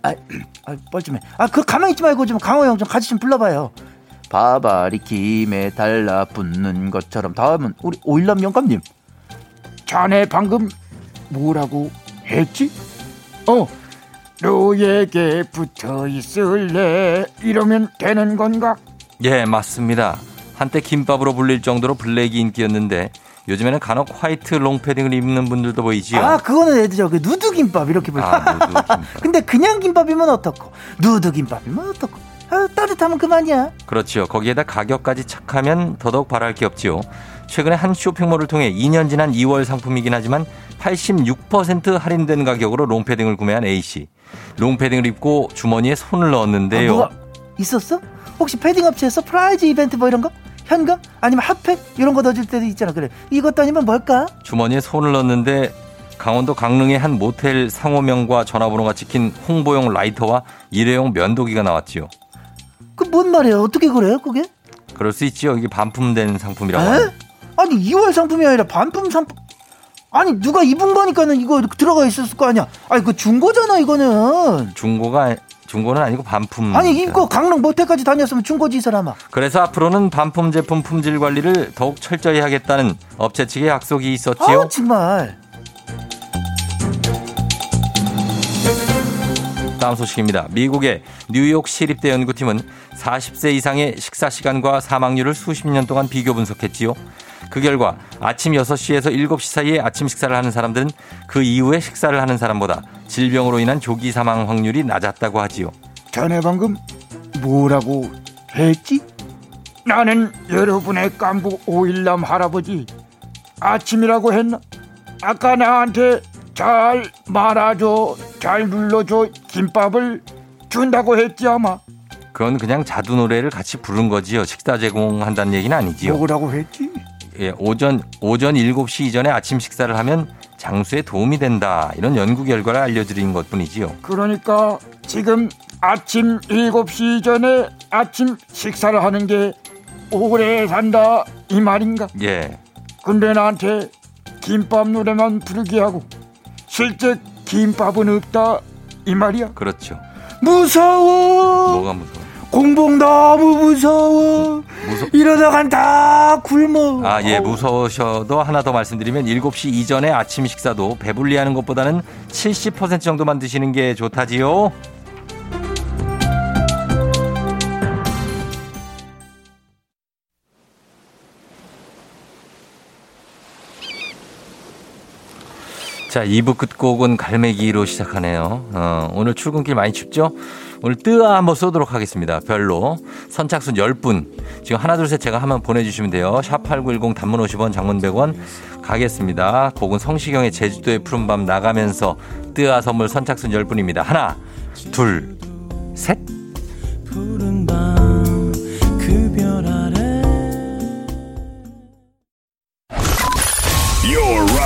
아, 아 뻘쭘해. 아 그 가만히 있지 말고 좀 강호 형 좀 같이 좀 불러봐요. 바바리 김에 달라붙는 것처럼 다음은 우리 오일남 영감님. 자네 방금 뭐라고 했지? 어, 너에게 붙어 있을래? 이러면 되는 건가? 예, 맞습니다. 한때 김밥으로 불릴 정도로 블랙이 인기였는데 요즘에는 간혹 화이트 롱패딩을 입는 분들도 보이지요. 아 그거는 애들 저그 누드 김밥 이렇게 불러. 아, 누드 김밥. 근데 그냥 김밥이면 어떻고 누드 김밥이면 어떻고. 아, 따뜻하면 그만이야. 그렇지요. 거기에다 가격까지 착하면 더더욱 바랄 게 없지요. 최근에 한 쇼핑몰을 통해 2년 지난 이월 상품이긴 하지만 86% 할인된 가격으로 롱패딩을 구매한 A씨. 롱패딩을 입고 주머니에 손을 아, 넣었는데요. 뭐가 있었어? 혹시 패딩 업체에 surprise 이벤트 뭐 이런 거? 현금? 아니면 핫팩? 이런 거 넣어줄 때도 있잖아. 그래. 이것도 아니면 뭘까? 주머니에 손을 넣었는데 강원도 강릉의 한 모텔 상호명과 전화번호가 찍힌 홍보용 라이터와 일회용 면도기가 나왔지요. 그 뭔 말이야? 어떻게 그래요, 그게? 그럴 수 있지요. 이게 반품된 상품이라고. 에? 아니 이월 상품이 아니라 반품 상품. 아니 누가 입은 거니까는 이거 들어가 있었을 거 아니야. 아니 그 중고잖아 이거는. 중고가 중고는 아니고 반품. 아니 입고 강릉 모텔까지 다녔으면 중고지 이 사람아. 그래서 앞으로는 반품 제품 품질 관리를 더욱 철저히 하겠다는 업체 측의 약속이 있었지요. 아 정말. 다음 소식입니다. 미국의 뉴욕 시립대 연구팀은 40세 이상의 식사 시간과 사망률을 수십 년 동안 비교 분석했지요. 그 결과 아침 6시에서 7시 사이에 아침 식사를 하는 사람들은 그 이후에 식사를 하는 사람보다 질병으로 인한 조기 사망 확률이 낮았다고 하지요. 자네 방금 뭐라고 했지? 나는 여러분의 깐부 오일남 할아버지 아침이라고 했나? 아까 나한테 잘 말아줘 잘 눌러줘 김밥을 준다고 했지 아마 그건 그냥 자두 노래를 같이 부른 거지요. 식사 제공한다는 얘기는 아니지요. 뭐라고 했지? 예, 오전 오전 7시 이전에 아침 식사를 하면 장수에 도움이 된다. 이런 연구 결과를 알려드린 것뿐이지요. 그러니까 지금 아침 7시 전에 아침 식사를 하는 게 오래 산다 이 말인가? 예. 근데 나한테 김밥 노래만 부르게 하고 실제 김밥은 없다 이 말이야? 그렇죠. 무서워. 뭐가 무서워? 공복 너무 무서워. 무서 이러다간 다 굶어. 아, 예, 무서우셔도 하나 더 말씀드리면 7시 이전에 아침 식사도 배불리 하는 것보다는 70% 정도만 드시는 게 좋다지요. 자, 2부 끝곡은 갈매기로 시작하네요. 어, 오늘 출근길 많이 춥죠? 오늘 뜨아 한번 쏘도록 하겠습니다. 별로. 선착순 10분. 지금 하나, 둘, 셋 제가 한번 보내주시면 돼요. 샵8910 단문 50원, 장문 100원 가겠습니다. 곡은 성시경의 제주도의 푸른밤 나가면서 뜨아 선물 선착순 10분입니다. 하나, 둘, 셋. 푸른 밤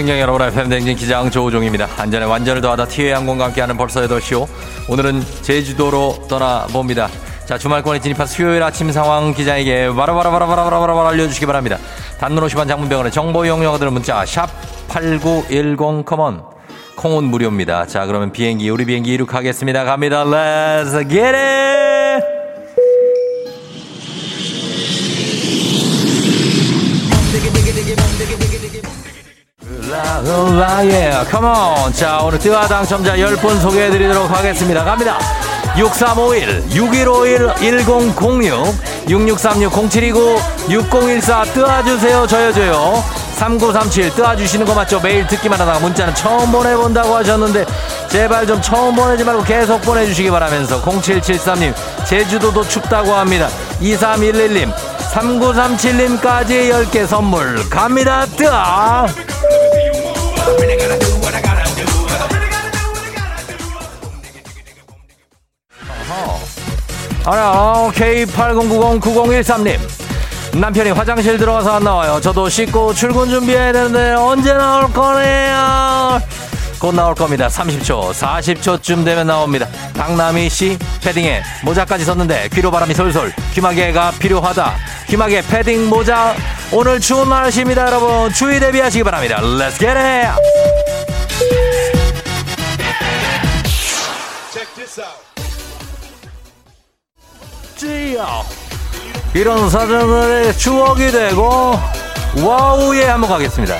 승객 여러분, FM 댕진 기장 조우종입니다. 안전에 완전을 더하다 티웨이 항공과 함께하는 벌써 8시오. 오늘은 제주도로 떠나봅니다. 자, 주말권에 진입한 수요일 아침 상황 기자에게 바라바라바라바라바라 알려주시기 바랍니다. 단문 50원 장문 100원의 정보 이용료 드는 문자 샵8910 come on 콩은 무료입니다. 자, 그러면 비행기, 우리 비행기 이륙하겠습니다. 갑니다. Let's get it! 라, 예, 컴온. 자, 오늘 뜨아 당첨자 10분 소개해 드리도록 하겠습니다. 갑니다. 6351, 6151, 1006, 6636, 0729, 6014, 뜨아주세요, 저여줘요. 3937, 뜨아주시는 거 맞죠? 매일 듣기만 하다가 문자는 처음 보내본다고 하셨는데, 제발 좀 처음 보내지 말고 계속 보내주시기 바라면서, 0773님, 제주도도 춥다고 합니다. 2311님, 3937님까지 10개 선물 갑니다, 뜨아! 아라 K80909013님. 남편이 화장실 들어가서 안 나와요. 저도 씻고 출근 준비해야 되는데 언제 나올 거네요 곧 나올 겁니다. 30초 40초쯤 되면 나옵니다. 박남희 씨 패딩에 모자까지 썼는데 귀로 바람이 솔솔 귀마개가 필요하다. 귀마개 패딩 모자 오늘 추운 날씨입니다 여러분. 추위 대비하시기 바랍니다. Let's get it! 찌요. 이런 사진들의 추억이 되고 와우에 한번 가겠습니다.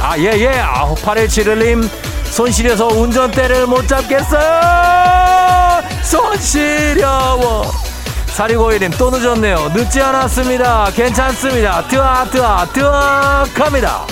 아 예예. 아 8171님 손 시려서 운전대를 못 잡겠어요. 손 시려워. 4651님 또 늦었네요. 늦지 않았습니다. 괜찮습니다. 뜨아 뜨아 뜨아 갑니다.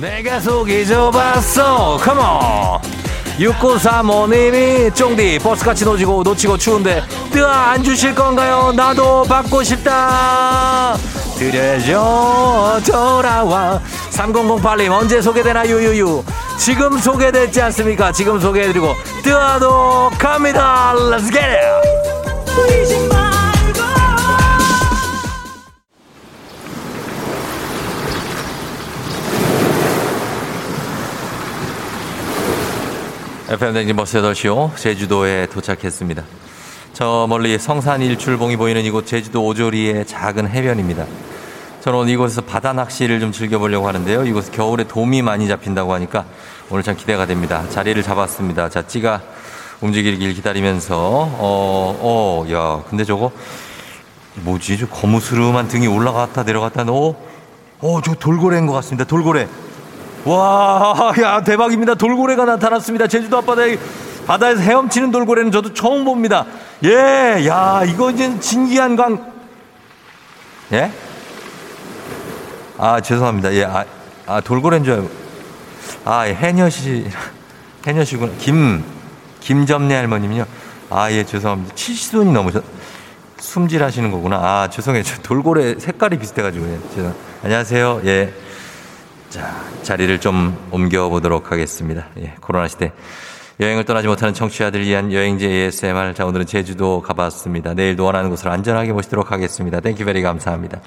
내가 속이 좁았어 컴온 6935님이 쫑디 버스같이 놓치고 놓치고 추운데 뜨아 안 주실 건가요? 나도 받고 싶다. 드려줘 돌아와. 3008님 언제 소개되나 유유유. 지금 소개됐지 않습니까? 지금 소개해드리고 뜨아도 갑니다. Let's FM 댕진 버스 8시오 제주도에 도착했습니다. 저 멀리 성산 일출봉이 보이는 이곳 제주도 오조리의 작은 해변입니다. 저는 이곳에서 바다 낚시를 좀 즐겨보려고 하는데요. 이곳 겨울에 돔이 많이 잡힌다고 하니까 오늘 참 기대가 됩니다. 자리를 잡았습니다. 자, 찌가 움직이길 기다리면서, 어, 어, 야, 근데 저거, 뭐지? 저 거무스름한 등이 올라갔다 내려갔다, 어, 어, 저 돌고래인 것 같습니다. 돌고래. 와, 야, 대박입니다. 돌고래가 나타났습니다. 제주도 앞바다에, 바다에서 헤엄치는 돌고래는 저도 처음 봅니다. 예, 야, 이거 이제 진기한 광, 예? 아, 죄송합니다. 예, 아, 아 돌고래인 줄 알고. 아, 예, 해녀시, 해녀시구나. 김, 김점례 할머님요. 아, 예, 죄송합니다. 70손이 넘으셨, 숨질 하시는 거구나. 아, 죄송해요. 저 돌고래 색깔이 비슷해가지고. 예, 죄송. 안녕하세요. 예. 자, 자리를 좀 옮겨보도록 하겠습니다. 예, 코로나 시대. 여행을 떠나지 못하는 청취자들 위한 여행제 ASMR. 자, 오늘은 제주도 가봤습니다. 내일도 원하는 곳을 안전하게 모시도록 하겠습니다. Thank you very 감사합니다.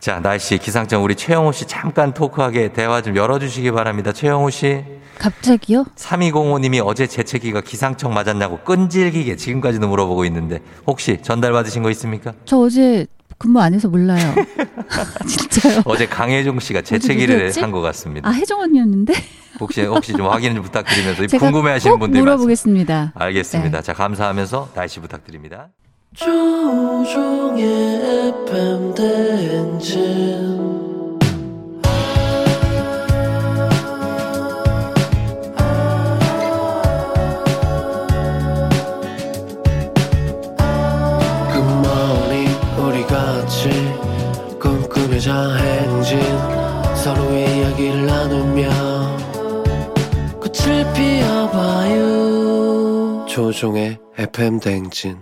자, 날씨, 기상청 우리 최영호 씨 잠깐 토크하게 대화 좀 열어주시기 바랍니다. 최영호 씨. 갑자기요? 3205님이 어제 재채기가 기상청 맞았냐고 끈질기게 지금까지도 물어보고 있는데 혹시 전달받으신 거 있습니까? 저 어제 근무 안 해서 몰라요. 진짜요? 어제 강혜종 씨가 재채기를? 한 것 같습니다. 아, 혜정 언니였는데? 혹시 혹시 좀 확인 좀 부탁드리면서 제가 궁금해 하시는 꼭 분들이 물어보겠습니다. 많습니다. 알겠습니다. 네. 자 감사하면서 날씨 부탁드립니다. 조종의 FM 대행진 꽃을 피워봐요 조종의 FM 대행진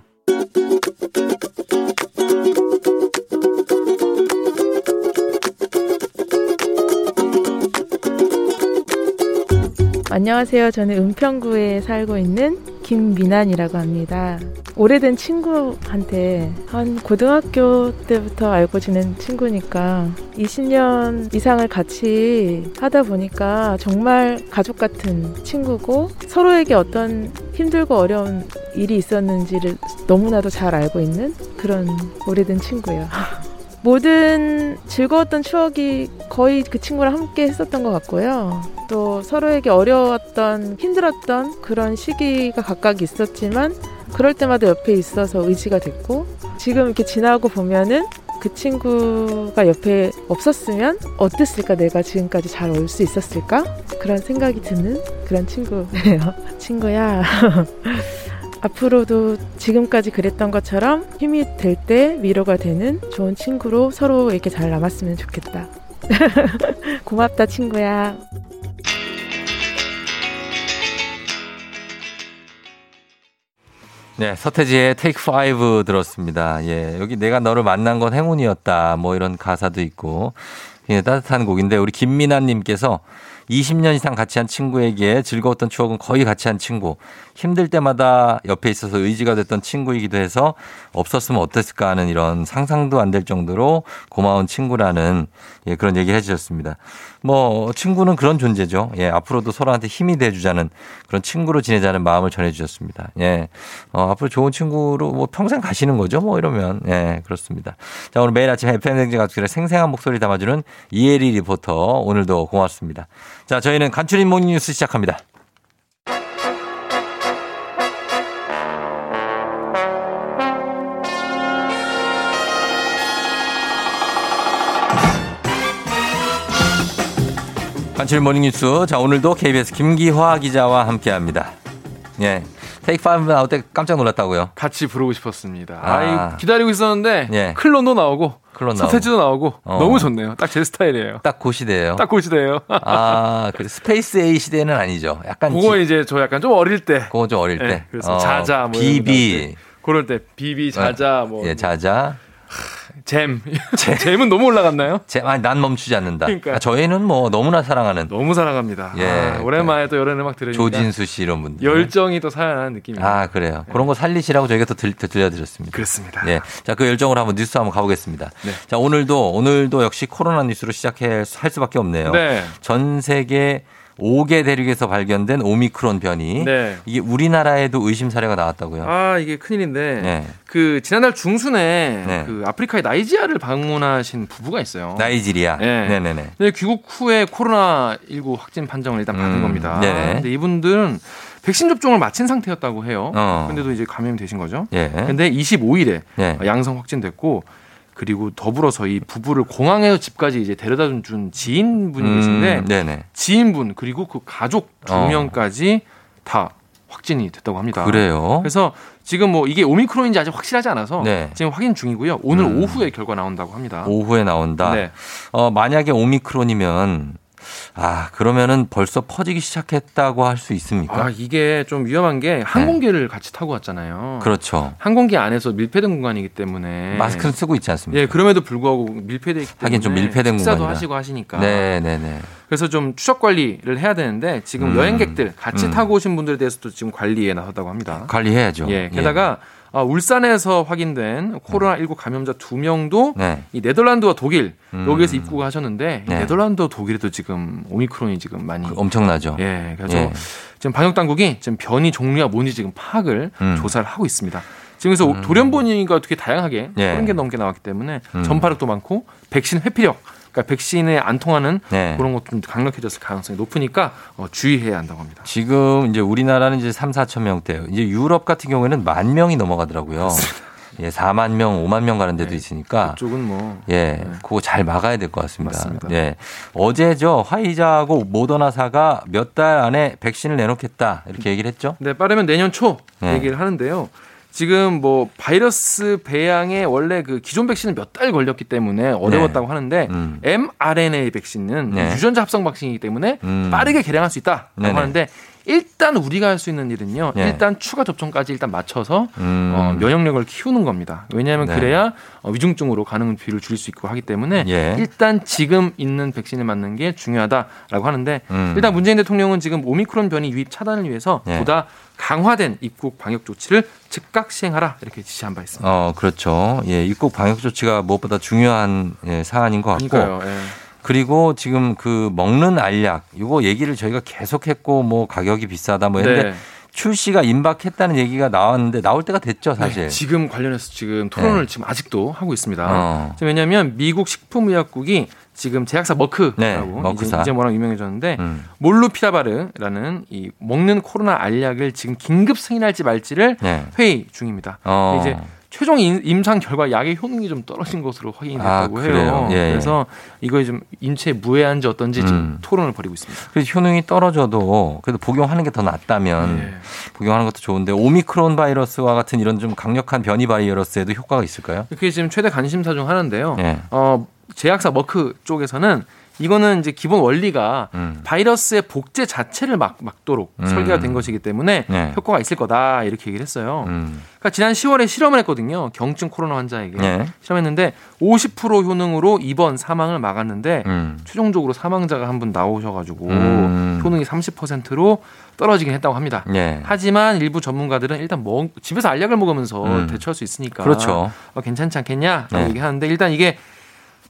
안녕하세요. 저는 은평구에 살고 있는 김미난이라고 합니다. 오래된 친구한테 한 고등학교 때부터 알고 지낸 친구니까 20년 이상을 같이 하다 보니까 정말 가족 같은 친구고 서로에게 어떤 힘들고 어려운 일이 있었는지를 너무나도 잘 알고 있는 그런 오래된 친구예요. 모든 즐거웠던 추억이 거의 그 친구랑 함께 했었던 것 같고요. 또 서로에게 어려웠던, 힘들었던 그런 시기가 각각 있었지만 그럴 때마다 옆에 있어서 의지가 됐고 지금 이렇게 지나고 보면은 그 친구가 옆에 없었으면 어땠을까? 내가 지금까지 잘 올 수 있었을까? 그런 생각이 드는 그런 친구예요. 친구야 앞으로도 지금까지 그랬던 것처럼 힘이 될 때 위로가 되는 좋은 친구로 서로 이렇게 잘 남았으면 좋겠다 고맙다 친구야 네, 서태지의 Take Five 들었습니다. 예, 여기 내가 너를 만난 건 행운이었다. 뭐 이런 가사도 있고. 예, 따뜻한 곡인데 우리 김민아님께서 20년 이상 같이 한 친구에게 즐거웠던 추억은 거의 같이 한 친구. 힘들 때마다 옆에 있어서 의지가 됐던 친구이기도 해서 없었으면 어땠을까 하는 이런 상상도 안 될 정도로 고마운 친구라는 예, 그런 얘기를 해주셨습니다. 뭐 친구는 그런 존재죠. 예, 앞으로도 서로한테 힘이 돼주자는 그런 친구로 지내자는 마음을 전해주셨습니다. 예, 어, 앞으로 좋은 친구로 뭐 평생 가시는 거죠. 뭐 이러면 예, 그렇습니다. 자, 오늘 매일 아침 FM대행진 가족들의 생생한 목소리 담아주는 이혜리 리포터 오늘도 고맙습니다. 자, 저희는 간추린 모닝뉴스 시작합니다. 간추린 모닝뉴스. 자, 오늘도 KBS 김기화 기자와 함께 합니다. 예. Take Five 나올 때 깜짝 놀랐다고요? 같이 부르고 싶었습니다. 아. 아, 이 기다리고 있었는데 예. 클론도 나오고 클론 서태지도 나오고 어. 너무 좋네요. 딱 제 스타일이에요. 딱 그 시대예요. 딱 그 시대예요. 아, 그 스페이스 A 시대는 아니죠. 약간 그거 지- 이제 저 약간 좀 어릴 때. 그거 좀 어릴 때. 네, 그래서 어, 자자 뭐 비비. 그럴 때 비비 자자 뭐 예, 자자. 잼. 잼 은 너무 올라갔나요? 잼, 아니, 난 멈추지 않는다. 그러니까요. 아, 저희는 뭐 너무나 사랑하는 너무 사랑합니다. 예. 아, 오랜만에 또 이런 음악 들으니까 조진수 씨 이런 분들. 열정이 또 살아나는 느낌이에요. 아, 그래요. 그런 거 살리시라고 저희가 또 들, 들려드렸습니다. 그렇습니다. 예. 자, 그 열정으로 한번 뉴스 한번 가보겠습니다. 네. 자, 오늘도, 오늘도 역시 코로나 뉴스로 시작할 할 수밖에 없네요. 네. 전 세계 5개 대륙에서 발견된 오미크론 변이. 네. 이게 우리나라에도 의심 사례가 나왔다고요. 아 이게 큰일인데 네. 그 지난달 중순에 네. 그 아프리카의 나이지리아를 방문하신 부부가 있어요. 나이지리아. 네. 네네네. 네, 귀국 후에 코로나 19 확진 판정을 일단 받은 음, 겁니다. 네네. 근데 이분들은 백신 접종을 마친 상태였다고 해요. 어. 근데도 이제 감염이 되신 거죠. 예. 근데 25일에 예. 양성 확진됐고 그리고 더불어서 이 부부를 공항에서 집까지 이제 데려다 준 지인분이 음, 계신데 네네. 지인분 그리고 그 가족 두 어. 명까지 다 확진이 됐다고 합니다. 그래요? 그래서 지금 뭐 이게 오미크론인지 아직 확실하지 않아서 네. 지금 확인 중이고요. 오늘 음. 오후에 결과 나온다고 합니다. 오후에 나온다. 네. 어, 만약에 오미크론이면 아, 그러면은 벌써 퍼지기 시작했다고 할 수 있습니까? 아 이게 좀 위험한 게 항공기를 같이 타고 왔잖아요. 네. 그렇죠. 항공기 안에서 밀폐된 공간이기 때문에 마스크는 쓰고 있지 않습니까? 예 그럼에도 불구하고 밀폐돼 있기 때문에 하긴 좀 밀폐된 식사도 공간이라. 하시고 하시니까 네, 네, 네. 그래서 좀 추적 관리를 해야 되는데 지금 음. 여행객들 같이 음. 타고 오신 분들에 대해서도 지금 관리에 나섰다고 합니다. 관리해야죠. 예, 게다가 아, 울산에서 확인된 코로나19 감염자 두 명도 네. 이 네덜란드와 독일 음. 여기에서 입국을 하셨는데 이 네. 네덜란드와 독일에도 지금 오미크론이 지금 많이 엄청나죠. 예, 그래서 예. 지금 방역 당국이 지금 변이 종류가 뭔지 지금 파악을 음. 조사를 하고 있습니다. 지금 그래서 돌연변이가 어떻게 다양하게 예. 30개 넘게 나왔기 때문에 음. 전파력도 많고 백신 회피력 그러니까 백신에 안 통하는 네. 그런 것도 좀 강력해졌을 가능성이 높으니까 어, 주의해야 한다고 합니다. 지금 이제 우리나라는 이제 3, 4천 명대예요. 이제 유럽 같은 경우에는 만 명이 넘어가더라고요. 예, 4만 명, 5만 명 가는 데도 있으니까 그쪽은 뭐 예, 그거 잘 막아야 될 것 같습니다. 맞습니다. 예. 어제죠. 화이자하고 모더나사가 몇 달 안에 백신을 내놓겠다. 이렇게 얘기를 했죠. 네, 빠르면 내년 초 네. 얘기를 하는데요. 지금 뭐 바이러스 배양에 원래 그 기존 백신은 몇 달 걸렸기 때문에 어려웠다고 하는데 음. mRNA 백신은 네. 유전자 합성 백신이기 때문에 음. 빠르게 개량할 수 있다라고 네네. 하는데 일단 우리가 할 수 있는 일은요. 네. 일단 추가 접종까지 일단 맞춰서 음. 어, 면역력을 키우는 겁니다. 왜냐하면 네. 그래야 어, 위중증으로 가는 비율을 줄일 수 있고 하기 때문에 예. 일단 지금 있는 백신을 맞는 게 중요하다라고 하는데 음. 일단 문재인 대통령은 지금 오미크론 변이 유입 차단을 위해서 예. 보다 강화된 입국 방역 조치를 즉각 시행하라 이렇게 지시한 바 있습니다. 어, 그렇죠. 예, 입국 방역 조치가 무엇보다 중요한 예, 사안인 것 같고. 그러니까요. 예. 그리고 지금 그 먹는 알약, 이거 얘기를 저희가 계속했고 뭐 가격이 비싸다 뭐 했는데 네. 출시가 임박했다는 얘기가 나왔는데 나올 때가 됐죠, 사실. 네, 지금 관련해서 지금 토론을 네. 지금 아직도 하고 있습니다. 어. 왜냐하면 미국 식품의약국이 지금 제약사 머크라고 네, 머크사. 이제, 이제 뭐랑 유명해졌는데 음. 몰루피라바르라는 이 먹는 코로나 알약을 지금 긴급 승인할지 말지를 네. 회의 중입니다. 어. 이제 최종 임- 임상 결과 약의 효능이 좀 떨어진 것으로 확인이 됐다고 아, 해요. 예, 예. 그래서 이거에 좀 인체에 무해한지 어떤지 지금 음. 토론을 벌이고 있습니다. 그래서 효능이 떨어져도 그래도 복용하는 게 더 낫다면 예. 복용하는 것도 좋은데 오미크론 바이러스와 같은 이런 좀 강력한 변이 바이러스에도 효과가 있을까요? 그게 지금 최대 관심사 중 하나인데요. 예. 어, 제약사 머크 쪽에서는 이거는 이제 기본 원리가 음. 바이러스의 복제 자체를 막, 막도록 음. 설계가 된 것이기 때문에 네. 효과가 있을 거다 이렇게 얘기를 했어요. 음. 그러니까 지난 10월에 실험을 했거든요. 경증 코로나 환자에게 네. 실험했는데 50% 효능으로 입원 사망을 막았는데 음. 최종적으로 사망자가 한 분 나오셔가지고 음. 효능이 30%로 떨어지긴 했다고 합니다. 예. 하지만 일부 전문가들은 일단 먹, 집에서 알약을 먹으면서 음. 대처할 수 있으니까 그렇죠. 어, 괜찮지 않겠냐라고 네. 얘기하는데 일단 이게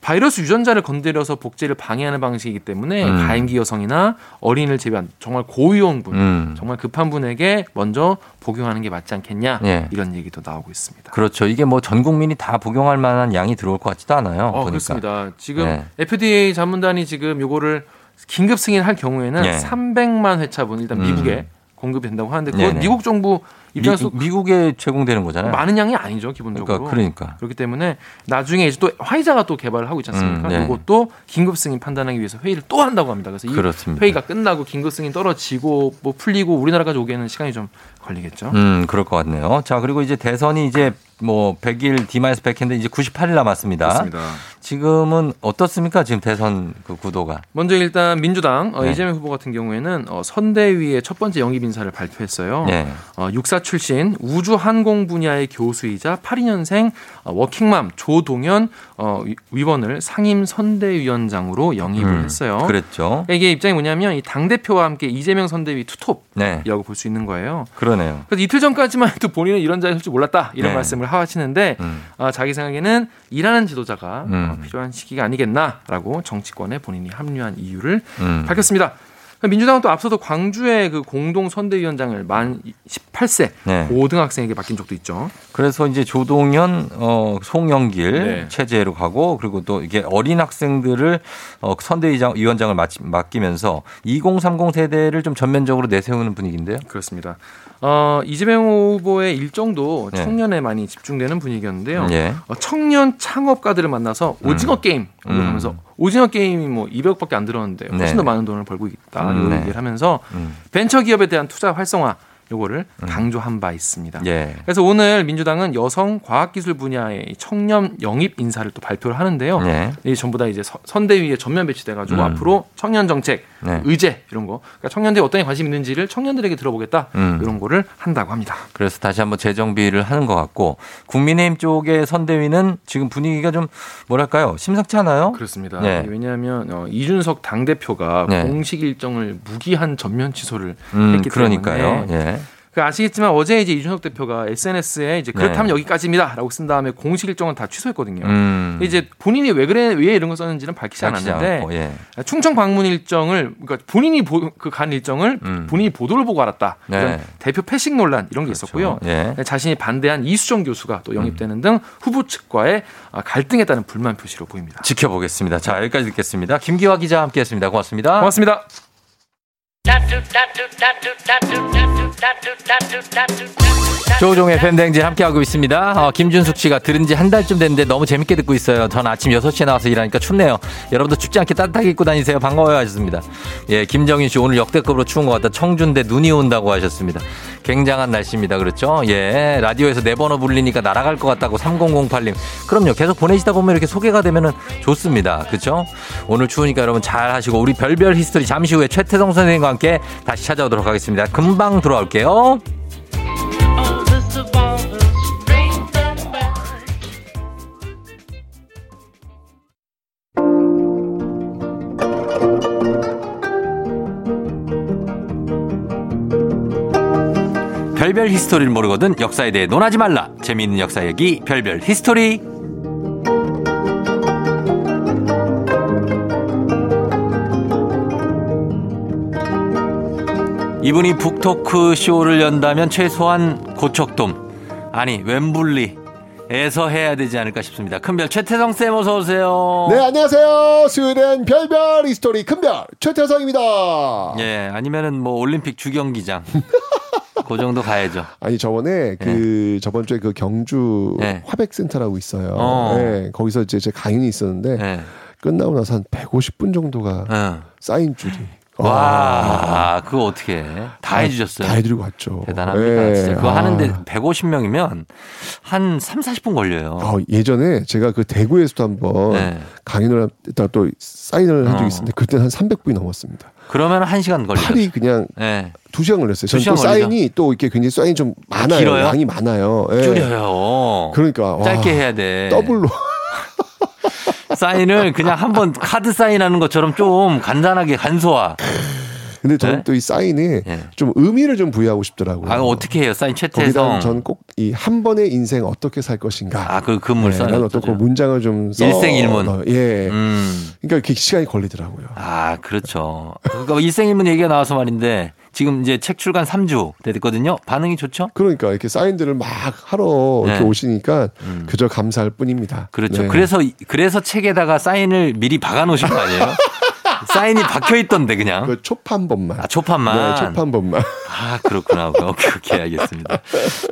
바이러스 유전자를 건드려서 복제를 방해하는 방식이기 때문에 음. 가임기 여성이나 어린이를 제외한 정말 고위험군, 음. 정말 급한 분에게 먼저 복용하는 게 맞지 않겠냐 예. 이런 얘기도 나오고 있습니다. 그렇죠. 이게 뭐 전 국민이 다 복용할 만한 양이 들어올 것 같지도 않아요. 어, 보니까. 그렇습니다. 지금 네. FDA 자문단이 지금 요거를 긴급 승인할 경우에는 예. 300만 회차분 일단 음. 미국에 공급이 된다고 하는데 그건 네네. 미국 정부 입장에서 미, 국에 제공되는 거잖아요. 많은 양이 아니죠 기본적으로. 그러니까 그러니까. 그렇기 때문에 나중에 이제 또 화이자가 또 개발을 하고 있지 않습니까? 음, 네. 이것도 긴급 승인 판단하기 위해서 회의를 또 한다고 합니다. 그래서 이 그렇습니다. 회의가 끝나고 긴급 승인 떨어지고 뭐 풀리고 우리나라까지 오기에는 시간이 좀 걸리겠죠. 음, 그럴 것 같네요. 자, 그리고 이제 대선이 이제 뭐 100일 D 마이너스 100인데 이제 98일 남았습니다. 그렇습니다. 지금은 어떻습니까? 지금 대선 그 구도가. 먼저 일단 민주당 어, 네. 이재명 후보 같은 경우에는 어, 선대위의 첫 번째 영입 인사를 발표했어요. 네. 어, 육사 출신 우주 항공 분야의 교수이자 82년생 어, 워킹맘 조동연 어, 위- 위원을 상임 선대위원장으로 영입을 음, 했어요. 그랬죠. 그러니까 이게 입장이 뭐냐면 이 당 대표와 함께 이재명 선대위 투톱이라고 네. 볼수 있는 거예요. 그러네요. 그래서 이틀 전까지만 해도 본인은 이런 자리일 줄 몰랐다 이런 네. 말씀을 하시는데 음. 어, 자기 생각에는 일하는 지도자가 음. 어, 필요한 시기가 아니겠나라고 정치권에 본인이 합류한 이유를 음. 밝혔습니다. 민주당은 또 앞서도 광주의 그 공동 선대위원장을 만 18세 네. 고등학생에게 맡긴 적도 있죠. 그래서 이제 조동현, 어, 송영길 네. 체제로 가고 그리고 또 이게 어린 학생들을 어, 선대위장 위원장을 맡, 맡기면서 2030 세대를 좀 전면적으로 내세우는 분위기인데요. 그렇습니다. 어, 이재명 후보의 일정도 네. 청년에 많이 집중되는 분위기였는데요. 예. 어, 청년 창업가들을 만나서 오징어 음. 게임 음. 하면서 오징어 게임이 뭐 200억밖에 안 들었는데 훨씬 네. 더 많은 돈을 벌고 있다 음, 이런 네. 얘기를 하면서 음. 벤처 기업에 대한 투자 활성화 요거를 강조한 바 있습니다. 예. 그래서 오늘 민주당은 여성 과학기술 분야의 청년 영입 인사를 또 발표를 하는데요. 네. 이 전부 다 이제 서- 선대위에 전면 배치돼가지고 음. 앞으로 청년 정책, 네. 의제 이런 거, 그러니까 청년들이 어떤 게 관심 있는지를 청년들에게 들어보겠다 음. 이런 거를 한다고 합니다. 그래서 다시 한번 재정비를 하는 것 같고 국민의힘 쪽의 선대위는 지금 분위기가 좀 뭐랄까요 심상치 않아요? 그렇습니다. 네. 왜냐하면 어, 이준석 당 대표가 네. 공식 일정을 무기한 전면 취소를 음, 했기 그러니까요. 때문에 예. 그 아시겠지만 어제 이제 이준석 대표가 SNS에 이제 그렇다면 네. 여기까지입니다라고 쓴 다음에 공식 일정은 다 취소했거든요. 음. 이제 본인이 왜 그래 왜 이런 거 썼는지는 밝히지 밝히지 않았는데 않고, 예. 충청 방문 일정을 그러니까 본인이 그 간 일정을 음. 본인이 보도를 보고 알았다. 네. 대표 패싱 논란 이런 게 그렇죠. 있었고요. 예. 자신이 반대한 이수정 교수가 또 영입되는 등 후보 측과의 아, 갈등에 따른 불만 표시로 보입니다. 지켜보겠습니다. 자 여기까지 듣겠습니다. 김기화 기자 함께했습니다. 고맙습니다. 고맙습니다. 조우종의 FM대행진 함께하고 있습니다. 어, 김준숙 씨가 들은 지 한 달쯤 됐는데 너무 재밌게 듣고 있어요. 전 아침 6시에 나와서 일하니까 춥네요. 여러분도 춥지 않게 따뜻하게 입고 다니세요. 반가워요 하셨습니다. 예, 김정인 씨 오늘 역대급으로 추운 것 같다. 청주인데 눈이 온다고 하셨습니다. 굉장한 날씨입니다. 그렇죠? 예, 라디오에서 내 번호 불리니까 날아갈 것 같다고 3008님. 그럼요. 계속 보내시다 보면 이렇게 소개가 되면은 좋습니다. 그렇죠? 오늘 추우니까 여러분 잘 하시고 우리 별별 히스토리 잠시 후에 최태성 선생님과 함께 다시 찾아오도록 하겠습니다. 금방 돌아올게요. 별별 히스토리를 모르거든 역사에 대해 논하지 말라. 재미있는 역사 얘기 별별 히스토리. 이분이 북토크 쇼를 연다면 최소한 고척돔 아니 웸블리 에서 해야 되지 않을까 싶습니다. 큰별 최태성 쌤 어서 오세요. 네, 안녕하세요. 수요일엔 별별 히스토리 큰별 최태성입니다. 예, 아니면은 뭐 올림픽 주경기장. 그 정도 가야죠. 아니 저번에 그 저번 주에 그 경주 네. 화백센터라고 있어요. 어. 네, 거기서 이제 제 강연이 있었는데 네. 끝나고 나서 한 150분 정도가 응. 쌓인 줄이. 와, 그거 어떻게 해? 다 아, 해주셨어요. 다 해드리고 왔죠. 대단합니다. 네. 진짜 그거 아. 하는데 150명이면 한 3, 40분 걸려요. 어, 예전에 제가 그 대구에서도 한번 네. 강연을 했다 또 사인을 한 적이 어. 있었는데 그때는 한 300분이 넘었습니다. 그러면 1시간 걸려요. 팔이 그냥 네. 두 시간 걸렸어요. 두 저는 시간 또 걸리죠. 사인이 또 이렇게 굉장히 사인이 좀 많아요. 길어요? 양이 많아요. 예. 줄여요. 그러니까 와, 짧게 해야 돼. 더블로. 사인을 그냥 한번 카드 사인하는 것처럼 좀 간단하게 간소화. 근데 저는 네? 또이 사인에 예. 좀 의미를 좀 부여하고 싶더라고요. 아, 어떻게 해요? 사인 최태성. 저는 꼭 이 한 번의 인생 어떻게 살 것인가. 아, 그 근물 네, 써요. 라는 어떤 그 문장을 좀 써. 일생일문. 어, 예. 음. 그러니까 이렇게 시간이 걸리더라고요. 아, 그렇죠. 그러니까 일생일문 얘기가 나와서 말인데 지금 이제 책 출간 3주 됐거든요. 반응이 좋죠? 그러니까 이렇게 사인들을 막 하러 이렇게 네. 오시니까 그저 감사할 뿐입니다. 그렇죠. 네. 그래서 그래서 책에다가 사인을 미리 박아 놓으신 거 아니에요? 사인이 박혀 있던데 그냥. 그 번만. 아, 초판만. 네, 한 번만. 아, 그렇구나. 오케이, 오케이, 알겠습니다.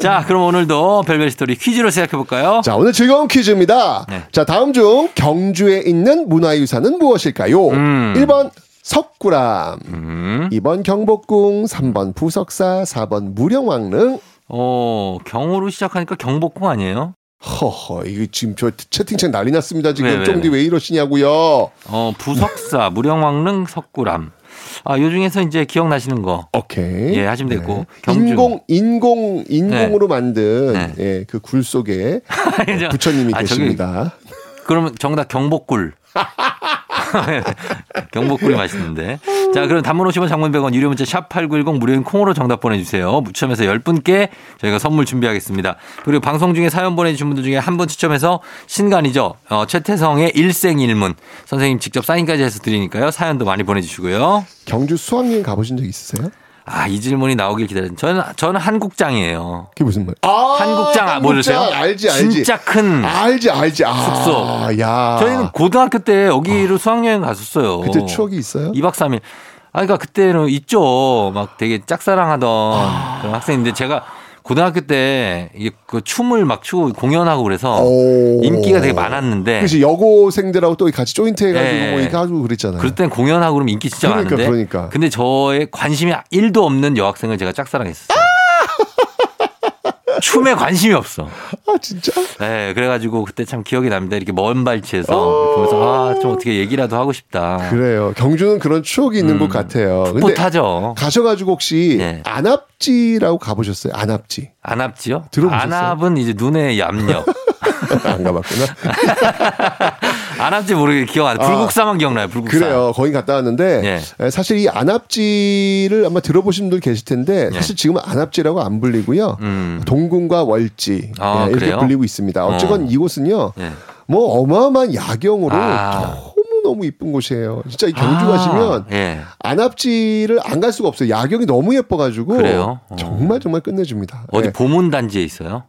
자, 그럼 오늘도 별별 히스토리 퀴즈로 시작해 볼까요? 자, 오늘 즐거운 퀴즈입니다. 네. 자, 다음 중 경주에 있는 문화유산은 무엇일까요? 음. 1번 석굴암, 음. 2번 경복궁, 3번 부석사, 4번 무령왕릉. 어, 경으로 시작하니까 경복궁 아니에요? 허허, 이거 지금 저 채팅창 난리 났습니다. 지금 왜, 왜, 쫑디 왜 이러시냐고요? 어, 부석사, 무령왕릉, 석굴암. 아, 요 중에서 이제 기억나시는 거. 오케이. 예, 하시면 되고. 경주. 인공 인공 인공으로 만든 네. 예, 그 굴 속에 저- 부처님이 아, 저기 계십니다. 그러면 정답 경복굴. 경복굴이 맛있는데. 자, 그럼 단문 50원 장문 100원 유료 문자 샵 8910 무료인 콩으로 정답 보내주세요. 무첨해서 10분께 저희가 선물 준비하겠습니다. 그리고 방송 중에 사연 보내주신 분들 중에 한 분 추첨해서 신간이죠. 어, 최태성의 일생일문. 선생님 직접 사인까지 해서 드리니까요. 사연도 많이 보내주시고요. 경주 수학여행 가보신 적 있으세요? 아, 이 질문이 나오길 기다렸는데. 저는, 저는 한국장이에요. 그게 무슨 말? 아, 한국장 아, 모르세요? 알지, 알지. 진짜 큰 알지, 알지. 아, 숙소. 야. 저희는 고등학교 때 여기로 수학여행 갔었어요. 그때 추억이 있어요? 2박 3일. 아, 그러니까 그때는 있죠. 막 되게 짝사랑하던 아. 그런 학생인데 제가 고등학교 때 이게 그 춤을 막 추고 공연하고 그래서 오. 인기가 되게 많았는데 그래서 여고생들하고 또 같이 조인트 해가지고 네. 뭐 이렇게 하고 그랬잖아요. 그럴 땐 공연하고 그러면 인기 진짜 그러니까, 많은데 그러니까. 근데 저의 관심이 1도 없는 여학생을 제가 짝사랑했어요. 춤에 관심이 없어. 아, 진짜? 네, 그래가지고 그때 참 기억이 납니다. 이렇게 먼 발치에서 보면서 아, 좀 어떻게 얘기라도 하고 싶다. 그래요. 경주는 그런 추억이 있는 곳 같아요. 풋풋하죠. 가셔가지고 혹시 네. 안압지라고 가보셨어요? 안압지. 안압지요? 들어보셨어요? 안압은 이제 눈의 압력. 안 가봤구나. 안압지 모르게 기억 안. 아, 불국사만 기억나요. 불국사. 그래요. 거기 갔다 왔는데 예. 에, 사실 이 안압지를 아마 들어보신 분들 계실 텐데 사실 지금은 안압지라고 안 불리고요. 예. 음. 동궁과 월지 아, 예, 이렇게 그래요? 불리고 있습니다. 어쨌건 어. 이곳은요. 예. 뭐 어마어마한 야경으로 아. 너무 너무 이쁜 곳이에요. 진짜 이 경주 아, 가시면 예. 안압지를 안 갈 수가 없어요. 야경이 너무 예뻐가지고 그래요? 어. 정말 정말 끝내줍니다. 어디 예. 보문 단지에 있어요?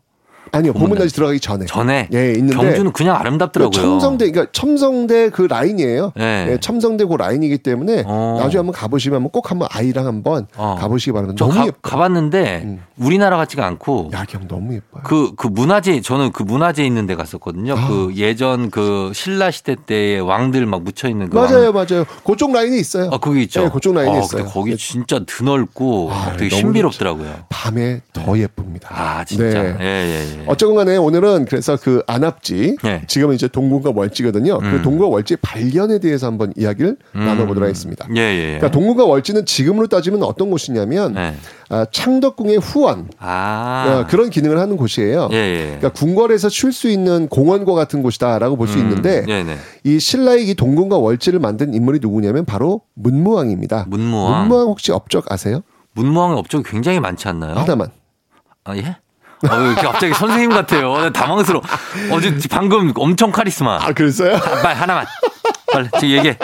아니요 보문 보문단지 들어가기 전에 전에. 예 있는데 경주는 그냥 아름답더라고요. 첨성대 그러니까 첨성대 그 라인이에요. 예. 예, 첨성대 그 라인이기 때문에 어. 나중에 한번 가보시면 꼭 한번 아이랑 한번 어. 가보시기 바랍니다. 저 너무 가, 예뻐. 가봤는데 음. 우리나라 같지가 않고 야경 너무 예뻐요. 그, 그 문화재, 저는 그 문화재 있는 데 갔었거든요. 아. 그 예전 그 신라 시대 때의 왕들 막 묻혀 있는 그. 맞아요, 맞아요. 그쪽 라인에 있어요. 왕. 아, 거기 있죠. 네, 그쪽 라인에 아, 있어요. 근데 거기 진짜 드넓고 아, 되게 신비롭더라고요. 밤에 더 예쁩니다. 아, 진짜. 네. 예, 예, 예. 어쨌건 간에 오늘은 그래서 그 안압지, 예. 지금은 이제 동궁과 월지거든요. 음. 그 동궁과 월지 발견에 대해서 한번 이야기를 음. 나눠보도록 하겠습니다. 예, 예. 예. 그러니까 동궁과 월지는 지금으로 따지면 어떤 곳이냐면 예. 아, 창덕궁의 후원 아. 어, 그런 기능을 하는 곳이에요. 예, 예. 그러니까 궁궐에서 쉴 수 있는 공원과 같은 곳이다라고 볼수 음, 있는데 네, 네. 이 신라의 이 동궁과 월지를 만든 인물이 누구냐면 바로 문무왕입니다. 문무왕. 문무왕 혹시 업적 아세요? 문무왕의 업적이 굉장히 많지 않나요? 하나만. 아, 예? 어, 갑자기 선생님 같아요. 나 당황스러워. 어제 방금 엄청 카리스마. 아, 그랬어요? 아, 빨리 하나만. 빨리 지금 얘기해.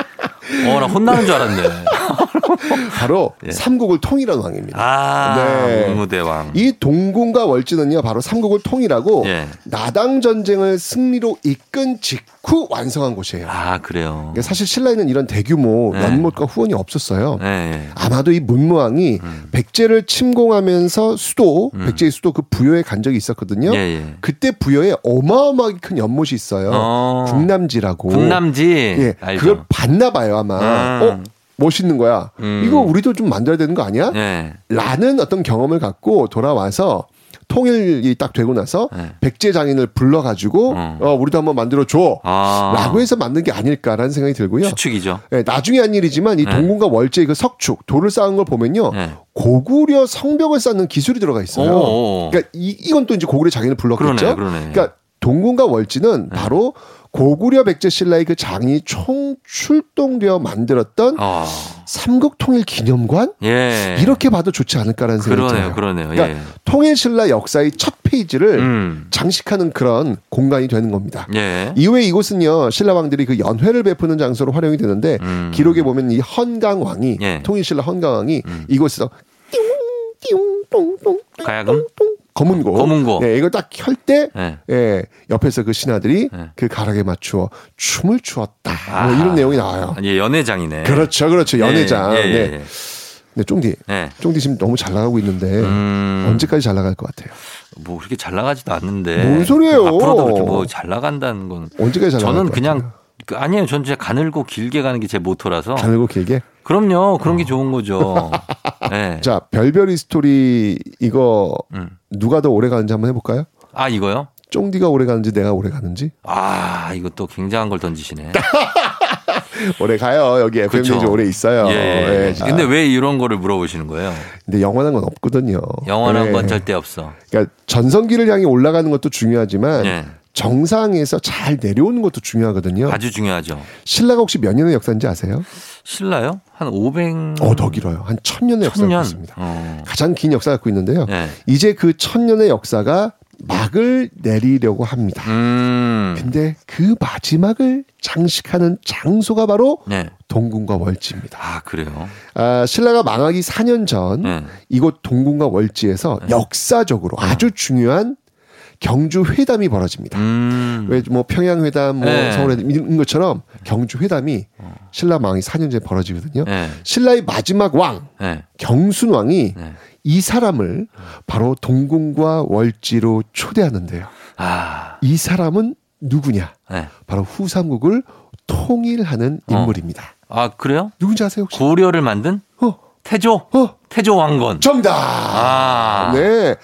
어, 나 혼나는 줄 알았네. 바로 삼국을 통일한 왕입니다. 예. 아, 네. 문무대왕. 이 동궁과 월지는요, 바로 삼국을 통일하고 예. 나당 전쟁을 승리로 이끈 직후 완성한 곳이에요. 아, 그래요. 그러니까 사실 신라에는 이런 대규모 네. 연못과 후원이 없었어요. 네. 아마도 이 문무왕이 음. 백제를 침공하면서 수도, 백제의 수도 그 부여에 간 적이 있었거든요. 예, 예. 그때 부여에 어마어마하게 큰 연못이 있어요. 어. 국남지라고. 국남지. 예, 알죠. 그걸 봤나 봐요 아마. 음. 어 멋있는 거야. 음. 이거 우리도 좀 만들어야 되는 거 아니야? 예. 라는 어떤 경험을 갖고 돌아와서 통일이 딱 되고 나서 네. 백제 장인을 불러가지고 어, 우리도 한번 만들어 줘. 아. 라고 해서 만든 게 아닐까라는 생각이 들고요. 추측이죠. 예, 나중에 한 일이지만 이 네. 동궁과 월제의 그 석축, 돌을 쌓은 걸 보면요. 네. 고구려 성벽을 쌓는 기술이 들어가 있어요. 오. 그러니까 이, 이건 또 이제 고구려 장인을 불렀겠죠. 그러네, 그러네. 그러니까 동궁과 월지는 바로 고구려 백제 신라의 그 장이 총 출동되어 만들었던 어. 삼국 통일 기념관 예. 이렇게 봐도 좋지 않을까라는 생각이 그러네요, 들어요. 그러네요. 그러니까 예. 통일 신라 역사의 첫 페이지를 음. 장식하는 그런 공간이 되는 겁니다. 예. 이후에 이곳은요 신라 왕들이 그 연회를 베푸는 장소로 활용이 되는데 음. 기록에 보면 이 헌강 왕이 예. 음. 통일 신라 헌강 왕이 이곳에서 띵띵똥똥 가야금? 검은 고 검은고. 네, 이걸 딱 켤때 예. 예, 옆에서 그 신하들이 그 가락에 맞추어 춤을 추었다 뭐 이런 내용이 나와요. 예, 연회장이네. 그렇죠, 그렇죠. 연회장. 예, 예, 네. 예. 네, 쫑디. 예. 쫑디 지금 너무 잘 나가고 있는데 음. 언제까지 잘 나갈 것 같아요? 뭐 그렇게 잘 나가지도 않는데. 뭔 소리예요? 앞으로도 그렇게 뭐 잘 나간다는 건. 언제까지 잘 나갈 저는 것 그냥 그 아니에요. 저는 진짜 가늘고 길게 가는 게 제 모토라서. 가늘고 길게? 그럼요. 그런 게 좋은 거죠. 네. 자, 별별이 스토리 이거 음. 누가 더 오래 가는지 한번 해볼까요? 아 이거요? 쫑디가 오래 가는지 내가 오래 가는지? 아 이것도 굉장한 걸 던지시네. 오래 가요. 여기 FM 그렇죠. 이 오래 있어요. 예. 예, 자. 근데 왜 이런 거를 물어보시는 거예요? 근데 영원한 건 없거든요. 영원한 예. 건 절대 없어. 그러니까 전성기를 향해 올라가는 것도 중요하지만 예. 정상에서 잘 내려오는 것도 중요하거든요. 아주 중요하죠. 신라가 혹시 몇 년의 역사인지 아세요? 신라요? 한 500. 어, 더 길어요. 한 천년의 역사가 천년. 있습니다. 어. 가장 긴 역사 갖고 있는데요. 예. 이제 그 천년의 역사가 막을 내리려고 합니다. 음. 근데 그 마지막을 장식하는 장소가 바로 네. 동궁과 월지입니다. 아 그래요. 아, 신라가 망하기 4년 전 네. 이곳 동궁과 월지에서 역사적으로 아주 중요한 경주 회담이 벌어집니다. 음. 왜뭐 평양 회담, 뭐 네. 서울 회담 이런 것처럼 경주 회담이 신라 망이 4년 전에 벌어지거든요. 네. 신라의 마지막 왕 네. 경순 왕이 네. 이 사람을 바로 동궁과 월지로 초대하는데요. 아. 이 사람은 누구냐? 네. 바로 후삼국을 통일하는 어. 인물입니다. 아 그래요? 누군지 아세요 혹시? 고려를 만든 어. 태조. 어. 태조 왕건. 정답. 아. 네,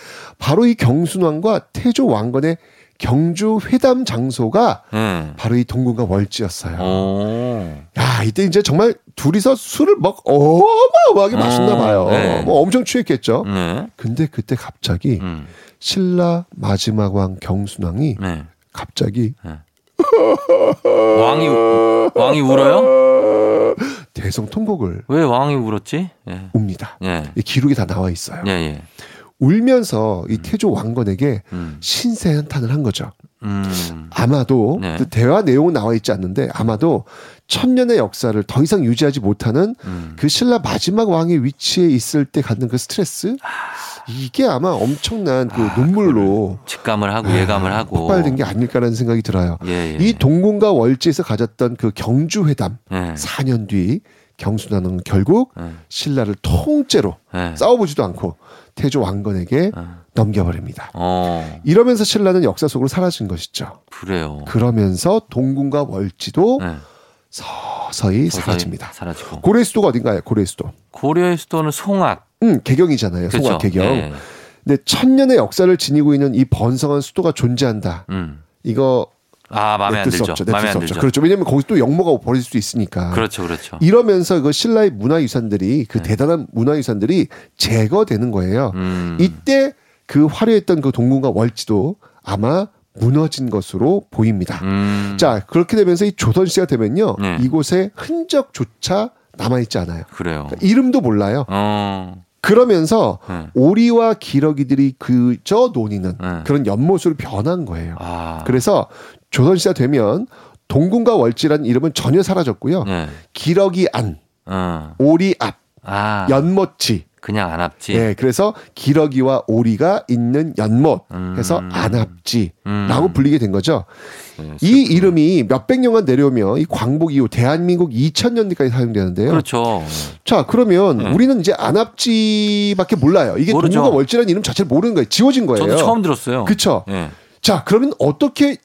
바로 이 경순왕과 태조 왕건의 경주 회담 장소가 네. 바로 이 동궁과 월지였어요. 오. 야, 이때 이제 정말 둘이서 술을 먹 어마어마하게 마셨나 봐요. 네. 뭐 엄청 취했겠죠. 네. 근데 그때 갑자기 음. 신라 마지막 왕 경순왕이 네. 갑자기 왕이 왕이 울어요? 대성 통곡을 왜 왕이 울었지? 예. 웁니다. 예. 이 기록이 다 나와 있어요. 예, 예. 울면서 이 태조 왕건에게 음. 신세 한탄을 한 거죠. 음. 아마도 네. 그 대화 내용은 나와 있지 않는데 아마도 천년의 역사를 더 이상 유지하지 못하는 음. 그 신라 마지막 왕의 위치에 있을 때 갖는 그 스트레스 이게 아마 엄청난 그 눈물로 직감을 하고 예감을 하고 폭발된 게 아닐까라는 생각이 들어요. 예, 예. 이 동궁과 월지에서 가졌던 그 경주 회담 예. 4년 뒤 경순왕은 결국 예. 신라를 통째로 예. 싸워보지도 않고 태조 왕건에게 넘겨버립니다. 어. 이러면서 신라는 역사 속으로 사라진 것이죠. 그래요. 그러면서 동궁과 월지도 예. 서서히 사라집니다. 사라지고. 고려의 수도가 어딘가요? 고려의 수도. 고려의 수도는 송악. 음, 개경이잖아요. 그렇죠. 송악 개경. 예. 근데 천년의 역사를 지니고 있는 이 번성한 수도가 존재한다. 음. 이거 아, 마음에 안 들죠. 없죠. 마음에 수 안. 들죠. 그렇죠. 왜냐하면 거기 또 영모가 버릴 수도 있으니까. 그렇죠. 그렇죠. 이러면서 그 신라의 문화유산들이 그 네. 대단한 문화유산들이 제거되는 거예요. 음. 이때 그 화려했던 그 동궁과 월지도 아마 무너진 것으로 보입니다. 음. 자 그렇게 되면서 이 조선 시대가 되면요 네. 이곳에 흔적조차 남아있지 않아요. 그래요. 이름도 몰라요. 어. 그러면서 네. 오리와 기러기들이 그저 논이는 네. 그런 연못으로 변한 거예요. 아. 그래서 조선 시대 되면 동궁과 월지라는 이름은 전혀 사라졌고요. 네. 기러기 안, 어. 오리 앞, 아. 연못지. 그냥 안압지. 예, 그래서 기러기와 오리가 있는 연못 해서 안압지라고 불리게 된 거죠. 네, 이 이름이 몇백 년간 내려오며 이 광복 이후 대한민국 2000년대까지 사용되는데요. 그렇죠. 자, 그러면 우리는 이제 안압지밖에 몰라요. 이게 모르죠. 동구가 월지라는 이름 자체를 모르는 거예요. 지워진 거예요. 저도 처음 들었어요. 그렇죠. 예. 자, 그러면 어떻게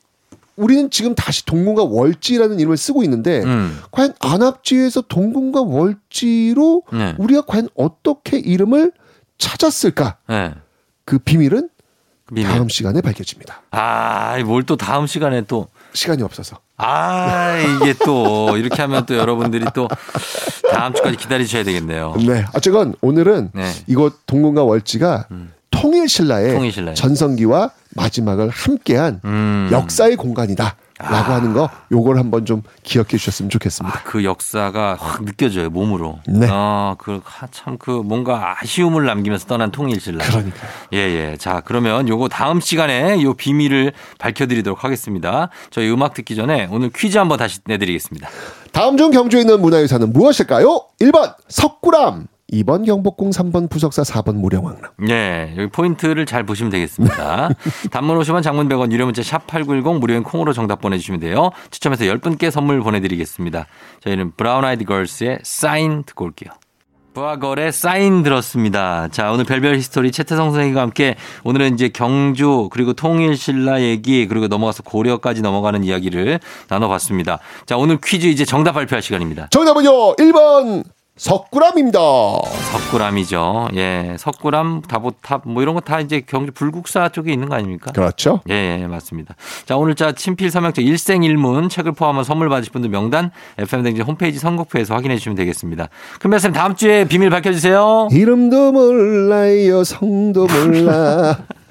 우리는 지금 다시 동궁과 월지라는 이름을 쓰고 있는데 음. 과연 안압지에서 동궁과 월지로 네. 우리가 과연 어떻게 이름을 찾았을까? 네. 그 비밀은 비밀. 다음 시간에 밝혀집니다. 아, 뭘 또 다음 시간에 또 시간이 없어서. 아, 이게 또 이렇게 하면 또 여러분들이 또 다음 주까지 기다리셔야 되겠네요. 네. 어쨌건 오늘은 네. 이곳 동궁과 월지가 통일신라의 통일신라의. 전성기와 마지막을 함께한 음. 역사의 공간이다. 라고 하는 거 요걸 한번 좀 기억해 주셨으면 좋겠습니다. 그 역사가 확 느껴져요 몸으로. 네. 아, 그참 그 뭔가 아쉬움을 남기면서 떠난 통일신라. 그러니까. 예, 예. 자, 그러면 요거 다음 시간에 요 비밀을 밝혀드리도록 하겠습니다. 저희 음악 듣기 전에 오늘 퀴즈 한번 다시 내드리겠습니다. 다음 중 경주에 있는 문화유산은 무엇일까요? 1번 석굴암, 2번 경복궁, 3번 부석사, 4번 무령왕릉. 네, 여기 포인트를 잘 보시면 되겠습니다. 단문 50원, 장문 100원, 유료 문자 샵 8910 무료인 콩으로 정답 보내주시면 돼요. 추첨해서 10분께 선물 보내드리겠습니다. 저희는 브라운 아이드 걸스의 사인 듣고 올게요. 부하걸의 사인 들었습니다. 자, 오늘 별별 히스토리 최태성 선생님과 함께 오늘은 이제 경주 그리고 통일신라 얘기 그리고 넘어가서 고려까지 넘어가는 이야기를 나눠봤습니다. 자, 오늘 퀴즈 이제 정답 발표할 시간입니다. 정답은요, 1번 석굴암입니다. 석굴암이죠. 예, 석굴암, 다보탑 뭐 이런 거 다 이제 경주 불국사 쪽에 있는 거 아닙니까? 그렇죠. 예, 예, 맞습니다. 자, 오늘 자 친필 서명책 일생일문 책을 포함한 선물 받으실 분들 명단 FM 댕지 홈페이지 선곡표에서 확인해 주시면 되겠습니다. 큰 말씀 다음 주에 비밀 밝혀 주세요. 이름도 몰라요, 성도 몰라.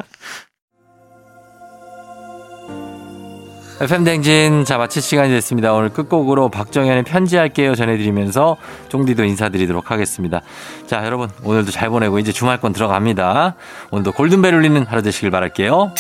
FM 댕진 자 마칠 시간이 됐습니다. 오늘 끝곡으로 박정현의 편지할게요 전해드리면서 쫑디도 인사드리도록 하겠습니다. 자 여러분 오늘도 잘 보내고 이제 주말권 들어갑니다. 오늘도 골든벨 울리는 하루 되시길 바랄게요.